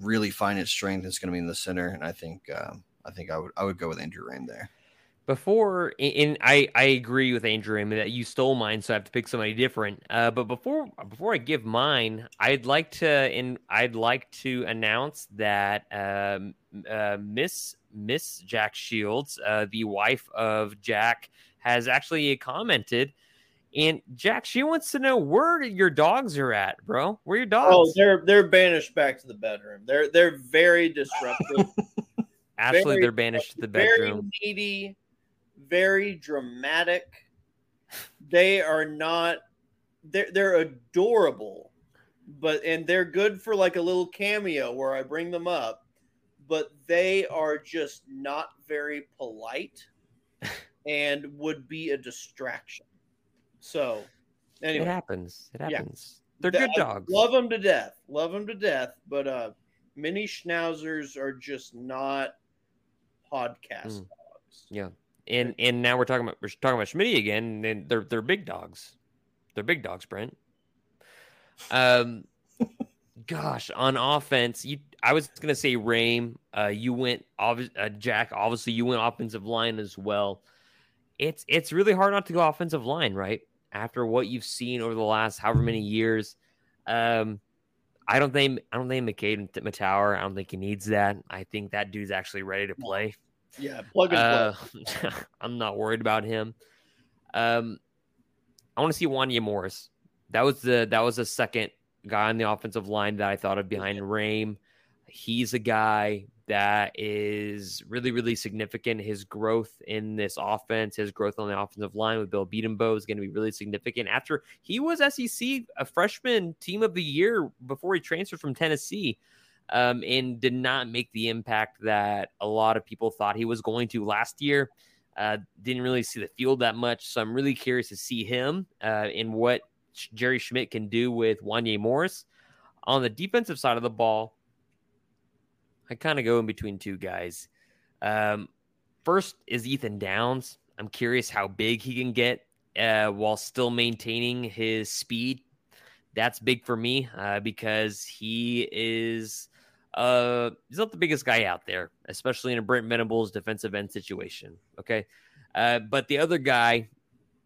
Speaker 6: really find its strength, it's going to be in the center. And I think um, I think I would I would go with Andrew Raym there.
Speaker 4: Before, and I I agree with Andrew mean, that you stole mine, so I have to pick somebody different. Uh, but before before I give mine, I'd like to and I'd like to announce that um, uh, Miss Miss Jack Shields, uh, the wife of Jack, has actually commented. And Jack, she wants to know where your dogs are at, bro. Where your dogs?
Speaker 5: Oh, they're they're banished back to the bedroom. They're they're very disruptive.
Speaker 4: Actually, very, they're banished to the bedroom.
Speaker 5: Very needy, very dramatic. They are not. They're they're adorable, but and they're good for like a little cameo where I bring them up, but they are just not very polite, and would be a distraction. So, anyway,
Speaker 4: it happens. It happens. Yeah. They're good dogs.
Speaker 5: love them to death. Love them to death. But uh, mini schnauzers are just not podcast mm. dogs.
Speaker 4: Yeah, and and now we're talking about we're talking about Schmidt again, and they're they're big dogs. They're big dogs, Brent. Um, gosh, on offense, you I was gonna say Raym. Uh, you went obvi- uh, Jack. Obviously, you went offensive line as well. It's it's really hard not to go offensive line, right? After what you've seen over the last however many years, um, I don't think I don't think McKade Mettauer. I don't think he needs that. I think that dude's actually ready to play.
Speaker 5: Yeah, plug and uh,
Speaker 4: play. I'm not worried about him. Um, I want to see Wanya Morris. That was the that was the second guy on the offensive line that I thought of behind Raym. He's a guy that is really, really significant. His growth in this offense, his growth on the offensive line with Bill Bedenbaugh is going to be really significant. After he was SEC a freshman team of the year before he transferred from Tennessee, um, and did not make the impact that a lot of people thought he was going to last year. Uh, didn't really see the field that much, so I'm really curious to see him uh, and what Jerry Schmidt can do with Wanya Morris. On the defensive side of the ball, I kind of go in between two guys. Um, first is Ethan Downs. I'm curious how big he can get uh, while still maintaining his speed. That's big for me uh, because he is uh, he's not the biggest guy out there, especially in a Brent Venables defensive end situation. Okay, uh, but the other guy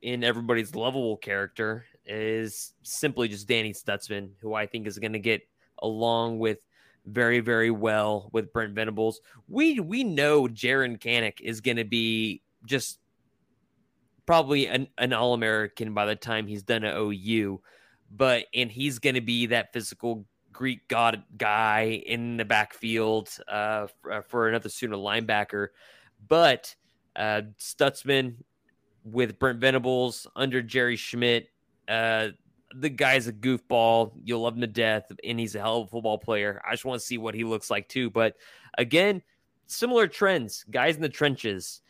Speaker 4: in everybody's lovable character is simply just Danny Stutsman, who I think is going to get along with very, very well with Brent Venables. We we know Jaren Kanak is going to be just probably an, an All American by the time he's done at OU, but and he's going to be that physical Greek god guy in the backfield uh, for, uh, for another Sooner linebacker. But uh, Stutsman with Brent Venables under Jerry Schmidt, uh, the guy's a goofball. You'll love him to death, and he's a hell of a football player. I just want to see what he looks like too. But again, similar trends, guys in the trenches.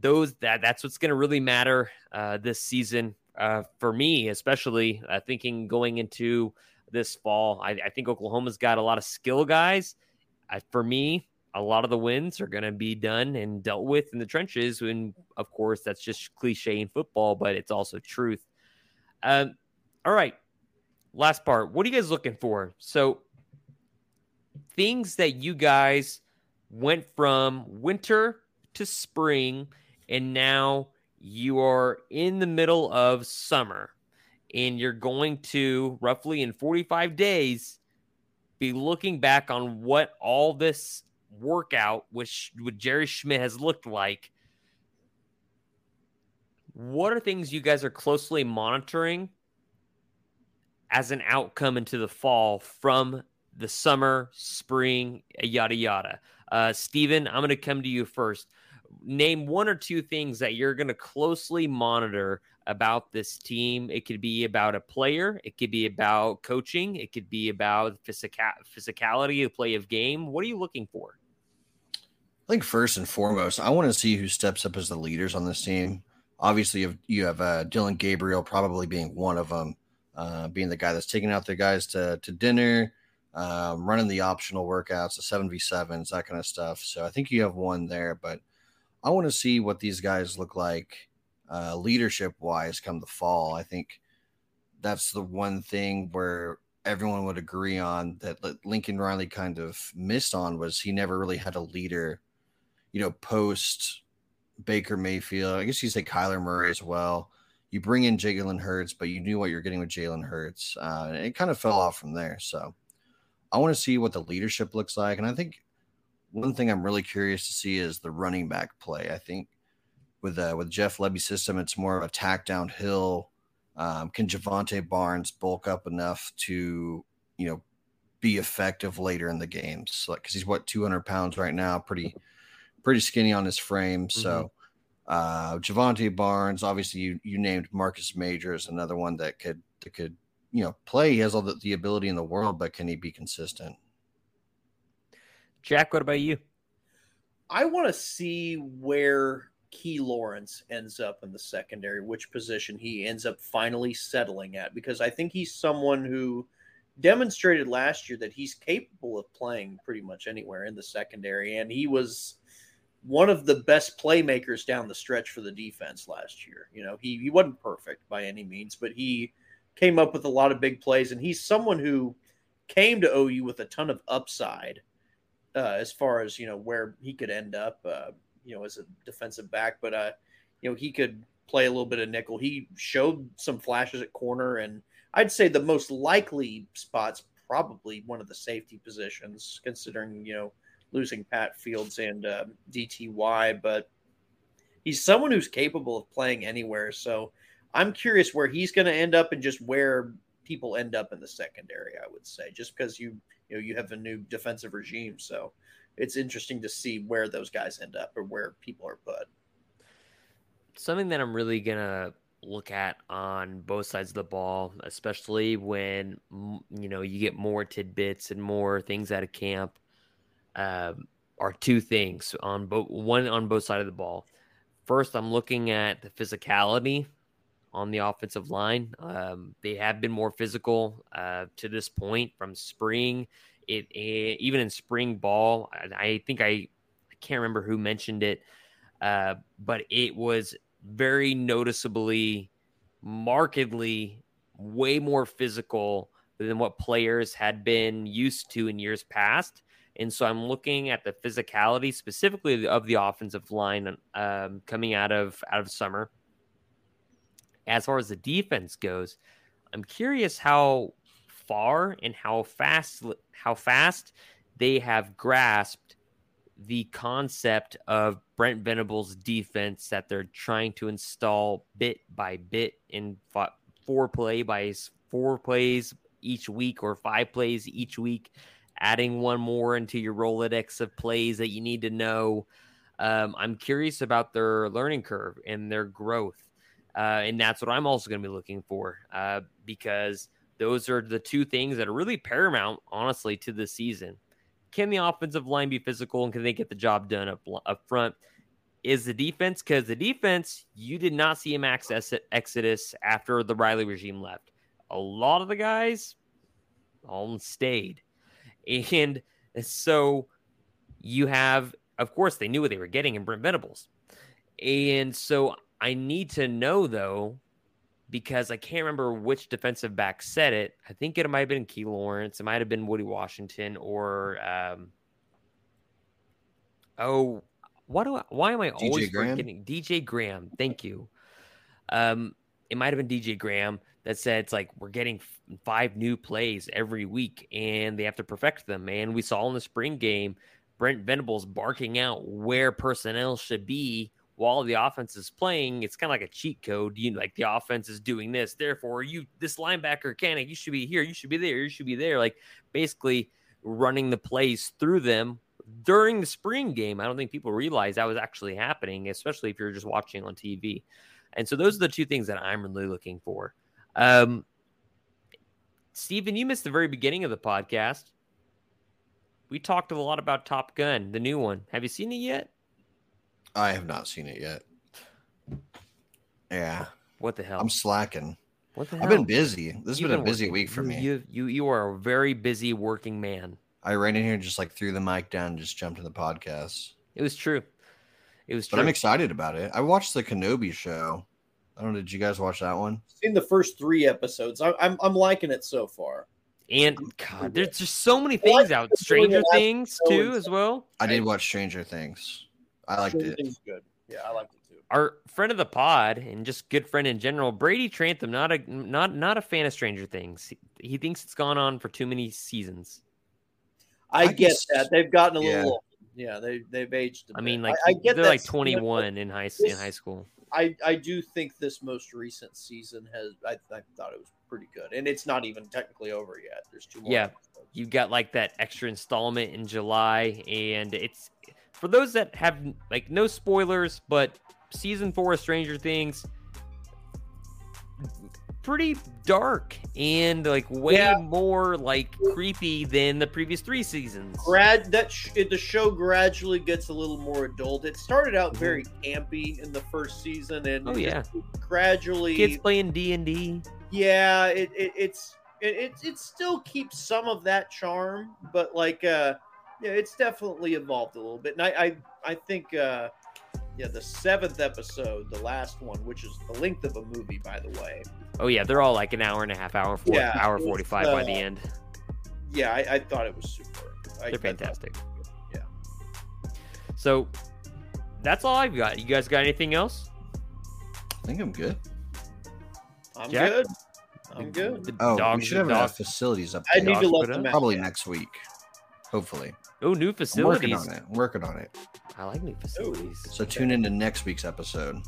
Speaker 4: Those that that's what's going to really matter uh, this season uh, for me, especially uh, thinking going into this fall. I, I, think Oklahoma's got a lot of skill guys. I, for me, a lot of the wins are going to be done and dealt with in the trenches. And of course, that's just cliche in football, but it's also truth. Um, all right. Last part. What are you guys looking for? So, things that you guys went from winter to spring, and now you are in the middle of summer, and you're going to roughly in 45 days be looking back on what all this workout, which with Jerry Schmidt has looked like. What are things you guys are closely monitoring as an outcome into the fall from the summer, spring, yada yada. Uh, Stephen, I'm going to come to you first. Name one or two things that you're going to closely monitor about this team. It could be about a player, it could be about coaching, it could be about physical physicality, the play of game. What are you looking for?
Speaker 6: I think first and foremost, I want to see who steps up as the leaders on this team. Obviously, you have, you have uh, Dillon Gabriel probably being one of them uh, being the guy that's taking out their guys to, to dinner, um, running the optional workouts, the 7v7s, that kind of stuff. So I think you have one there, but I want to see what these guys look like uh, leadership wise come the fall. I think that's the one thing where everyone would agree on that Lincoln Riley kind of missed on was he never really had a leader, you know, post Baker Mayfield. I guess you say Kyler Murray as well. You bring in Jalen Hurts, but you knew what you're getting with Jalen Hurts. Uh, and it kind of fell off from there. So I want to see what the leadership looks like. And I think one thing I'm really curious to see is the running back play. I think with uh, with Jeff Lebby's system, it's more of attack downhill. Um, can Jovantae Barnes bulk up enough to you know be effective later in the games? Like because he's what 200 pounds right now, pretty pretty skinny on his frame. Mm-hmm. So uh, Jovantae Barnes, obviously you you named Marcus Majors, another one that could that could you know play. He has all the, the ability in the world, but can he be consistent?
Speaker 4: Jack, what about you?
Speaker 5: I want to see where Key Lawrence ends up in the secondary, which position he ends up finally settling at, because I think he's someone who demonstrated last year that he's capable of playing pretty much anywhere in the secondary. And he was one of the best playmakers down the stretch for the defense last year. You know, he, he wasn't perfect by any means, but he came up with a lot of big plays. And he's someone who came to OU with a ton of upside uh, as far as, you know, where he could end up. Uh, you know, as a defensive back, but uh, you know, he could play a little bit of nickel. He showed some flashes at corner, and I'd say the most likely spot's probably one of the safety positions, considering you know losing Pat Fields and uh, DTY, but he's someone who's capable of playing anywhere. So I'm curious where he's going to end up and just where people end up in the secondary. I would say just because you you know you have a new defensive regime, so it's interesting to see where those guys end up or where people are put.
Speaker 4: Something that I'm really gonna look at on both sides of the ball, especially when you know you get more tidbits and more things out of camp, um, are two things on both one on both sides of the ball. First, I'm looking at the physicality on the offensive line. Um, they have been more physical uh, to this point from spring it, it, even in spring ball, I, I think I, I can't remember who mentioned it, uh, but it was very noticeably, markedly way more physical than what players had been used to in years past. And so I'm looking at the physicality specifically of the offensive line um, coming out of out of summer. As far as the defense goes, I'm curious how far and how fast how fast they have grasped the concept of Brent Venables' defense that they're trying to install bit by bit in four play by four plays each week or five plays each week, adding one more into your Rolodex of plays that you need to know. Um, I'm curious about their learning curve and their growth. Uh, and that's what I'm also going to be looking for uh, because those are the two things that are really paramount, honestly, to the season. Can the offensive line be physical and can they get the job done up, up front? Is the defense because the defense, you did not see a max exodus after the Riley regime left. A lot of the guys all stayed. And so you have, of course, they knew what they were getting in Brent Venables. And so I need to know, though, because I can't remember which defensive back said it. I think it might have been Key Lawrence. It might have been Woody Washington or um, oh, what do I, why am I DJ always Graham? forgetting DJ Graham? Thank you. Um, it might have been DJ Graham that said it's like we're getting five new plays every week and they have to perfect them. And we saw in the spring game Brent Venables barking out where personnel should be while the offense is playing, it's kind of like a cheat code. You like the offense is doing this, therefore you this linebacker can you should be here, you should be there, you should be there. Like basically running the plays through them during the spring game. I don't think people realize that was actually happening, especially if you're just watching on TV. And so those are the two things that I'm really looking for. Um, Stephen, you missed the very beginning of the podcast. We talked a lot about Top Gun, the new one. Have you seen it yet?
Speaker 6: I have not seen it yet. Yeah.
Speaker 4: What the hell?
Speaker 6: I'm slacking. What the hell? I've been busy. This has been, been, a busy working. week for
Speaker 4: you,
Speaker 6: me.
Speaker 4: You, you you are a very busy working man.
Speaker 6: I ran in here and just like threw the mic down and just jumped in the podcast.
Speaker 4: It was true. It was.
Speaker 6: But I'm excited about it. I watched the Kenobi show. I don't know. Did you guys watch that one?
Speaker 5: Seen the first three episodes. I, I'm I'm liking it so far.
Speaker 4: And God, there's just so many things out. Stranger Things too, as well.
Speaker 6: I did watch Stranger Things. I liked it.
Speaker 5: Good. Yeah, I liked it too.
Speaker 4: Our friend of the pod and just good friend in general, Brady Trantham, not a not not a fan of Stranger Things. He, he thinks it's gone on for too many seasons.
Speaker 5: I,
Speaker 6: I
Speaker 5: get
Speaker 6: guess-
Speaker 5: that they've gotten a
Speaker 6: yeah.
Speaker 5: little. Yeah, they they've aged. I
Speaker 4: I mean, like
Speaker 5: I, I get
Speaker 4: they're like 21 in high in high school.
Speaker 5: I I do think this most recent season has. I, I thought it was pretty good, and it's not even technically over yet. There's two more.
Speaker 4: Yeah. You've got like that extra installment in July, and it's for those that have like no spoilers, but season four of Stranger Things pretty dark and like way
Speaker 5: Yeah.
Speaker 4: more like creepy than the previous three seasons.
Speaker 5: grad that sh- the show gradually gets a little more adult. It started out very campy in the first season, and
Speaker 4: Mm-hmm. Oh, yeah.
Speaker 5: gradually,
Speaker 4: Kids playing D and D.
Speaker 5: yeah, it, it it's it, it it still keeps some of that charm, but like uh, yeah, it's definitely evolved a little bit, and I I, I think uh. Yeah, the seventh episode, the last one, which is the length of a movie, by the way.
Speaker 4: Oh yeah, they're all like an hour and a half, hour four,
Speaker 5: Yeah,
Speaker 4: hour
Speaker 5: it's,
Speaker 4: forty five by the
Speaker 5: uh,
Speaker 4: end.
Speaker 5: Yeah, I, I thought it was super. I, I
Speaker 4: They're
Speaker 5: thought-
Speaker 4: fantastic.
Speaker 5: Yeah.
Speaker 4: So that's all I've got. You guys got anything else?
Speaker 6: I think I'm good.
Speaker 5: I'm
Speaker 4: Jack?
Speaker 5: good. I'm good.
Speaker 4: The
Speaker 6: Oh,
Speaker 4: dogs-
Speaker 6: we should have
Speaker 4: the
Speaker 6: a
Speaker 4: dog-
Speaker 6: facilities update.
Speaker 5: I need to
Speaker 4: dogs
Speaker 5: let them
Speaker 4: up?
Speaker 5: out.
Speaker 6: probably
Speaker 5: yeah.
Speaker 6: next week. Hopefully,
Speaker 4: Oh, new
Speaker 6: I'm working
Speaker 4: facilities.
Speaker 6: on it. I'm working on it.
Speaker 4: I like new facilities.
Speaker 6: So tune into next week's episode.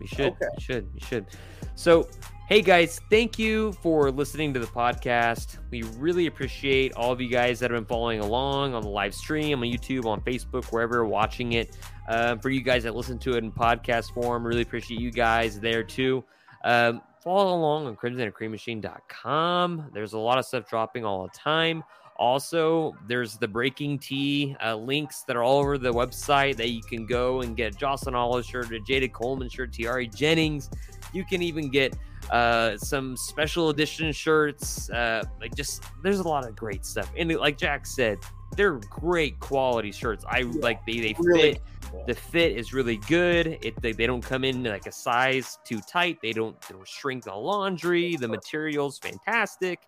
Speaker 4: We should.
Speaker 5: Okay.
Speaker 4: You should. You should. So, hey guys, thank you for listening to the podcast. We really appreciate all of you guys that have been following along on the live stream, on YouTube, on Facebook, wherever you're watching it. Um, for you guys that listen to it in podcast form, really appreciate you guys there too. Um, follow along on crimsonandcreammachine.com. There's a lot of stuff dropping all the time. Also, there's the BreakingT uh, links that are all over the website that you can go and get Jocelyn Alo shirt, a Jayda Coleman shirt, Tiare Jennings. You can even get uh, some special edition shirts. Uh, like just there's a lot of great stuff. And like Jack said, they're great quality shirts. I like they they
Speaker 5: Really
Speaker 4: fit. The fit is really good. It they, they don't come in like a size too tight. They don't, they don't shrink the laundry. The material's fantastic.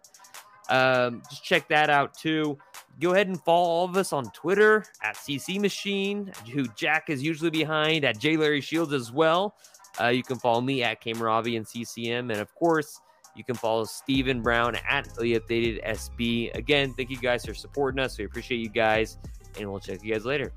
Speaker 4: Um, just check that out too. Go ahead and follow all of us on Twitter at CC Machine, who Jack is usually behind at J Larry Shields as well. Uh, you can follow me at Kamaravi and CCM, and of course, you can follow Stephen Brown at the Updated SB. Again, thank you guys for supporting us. We appreciate you guys, and we'll check you guys later.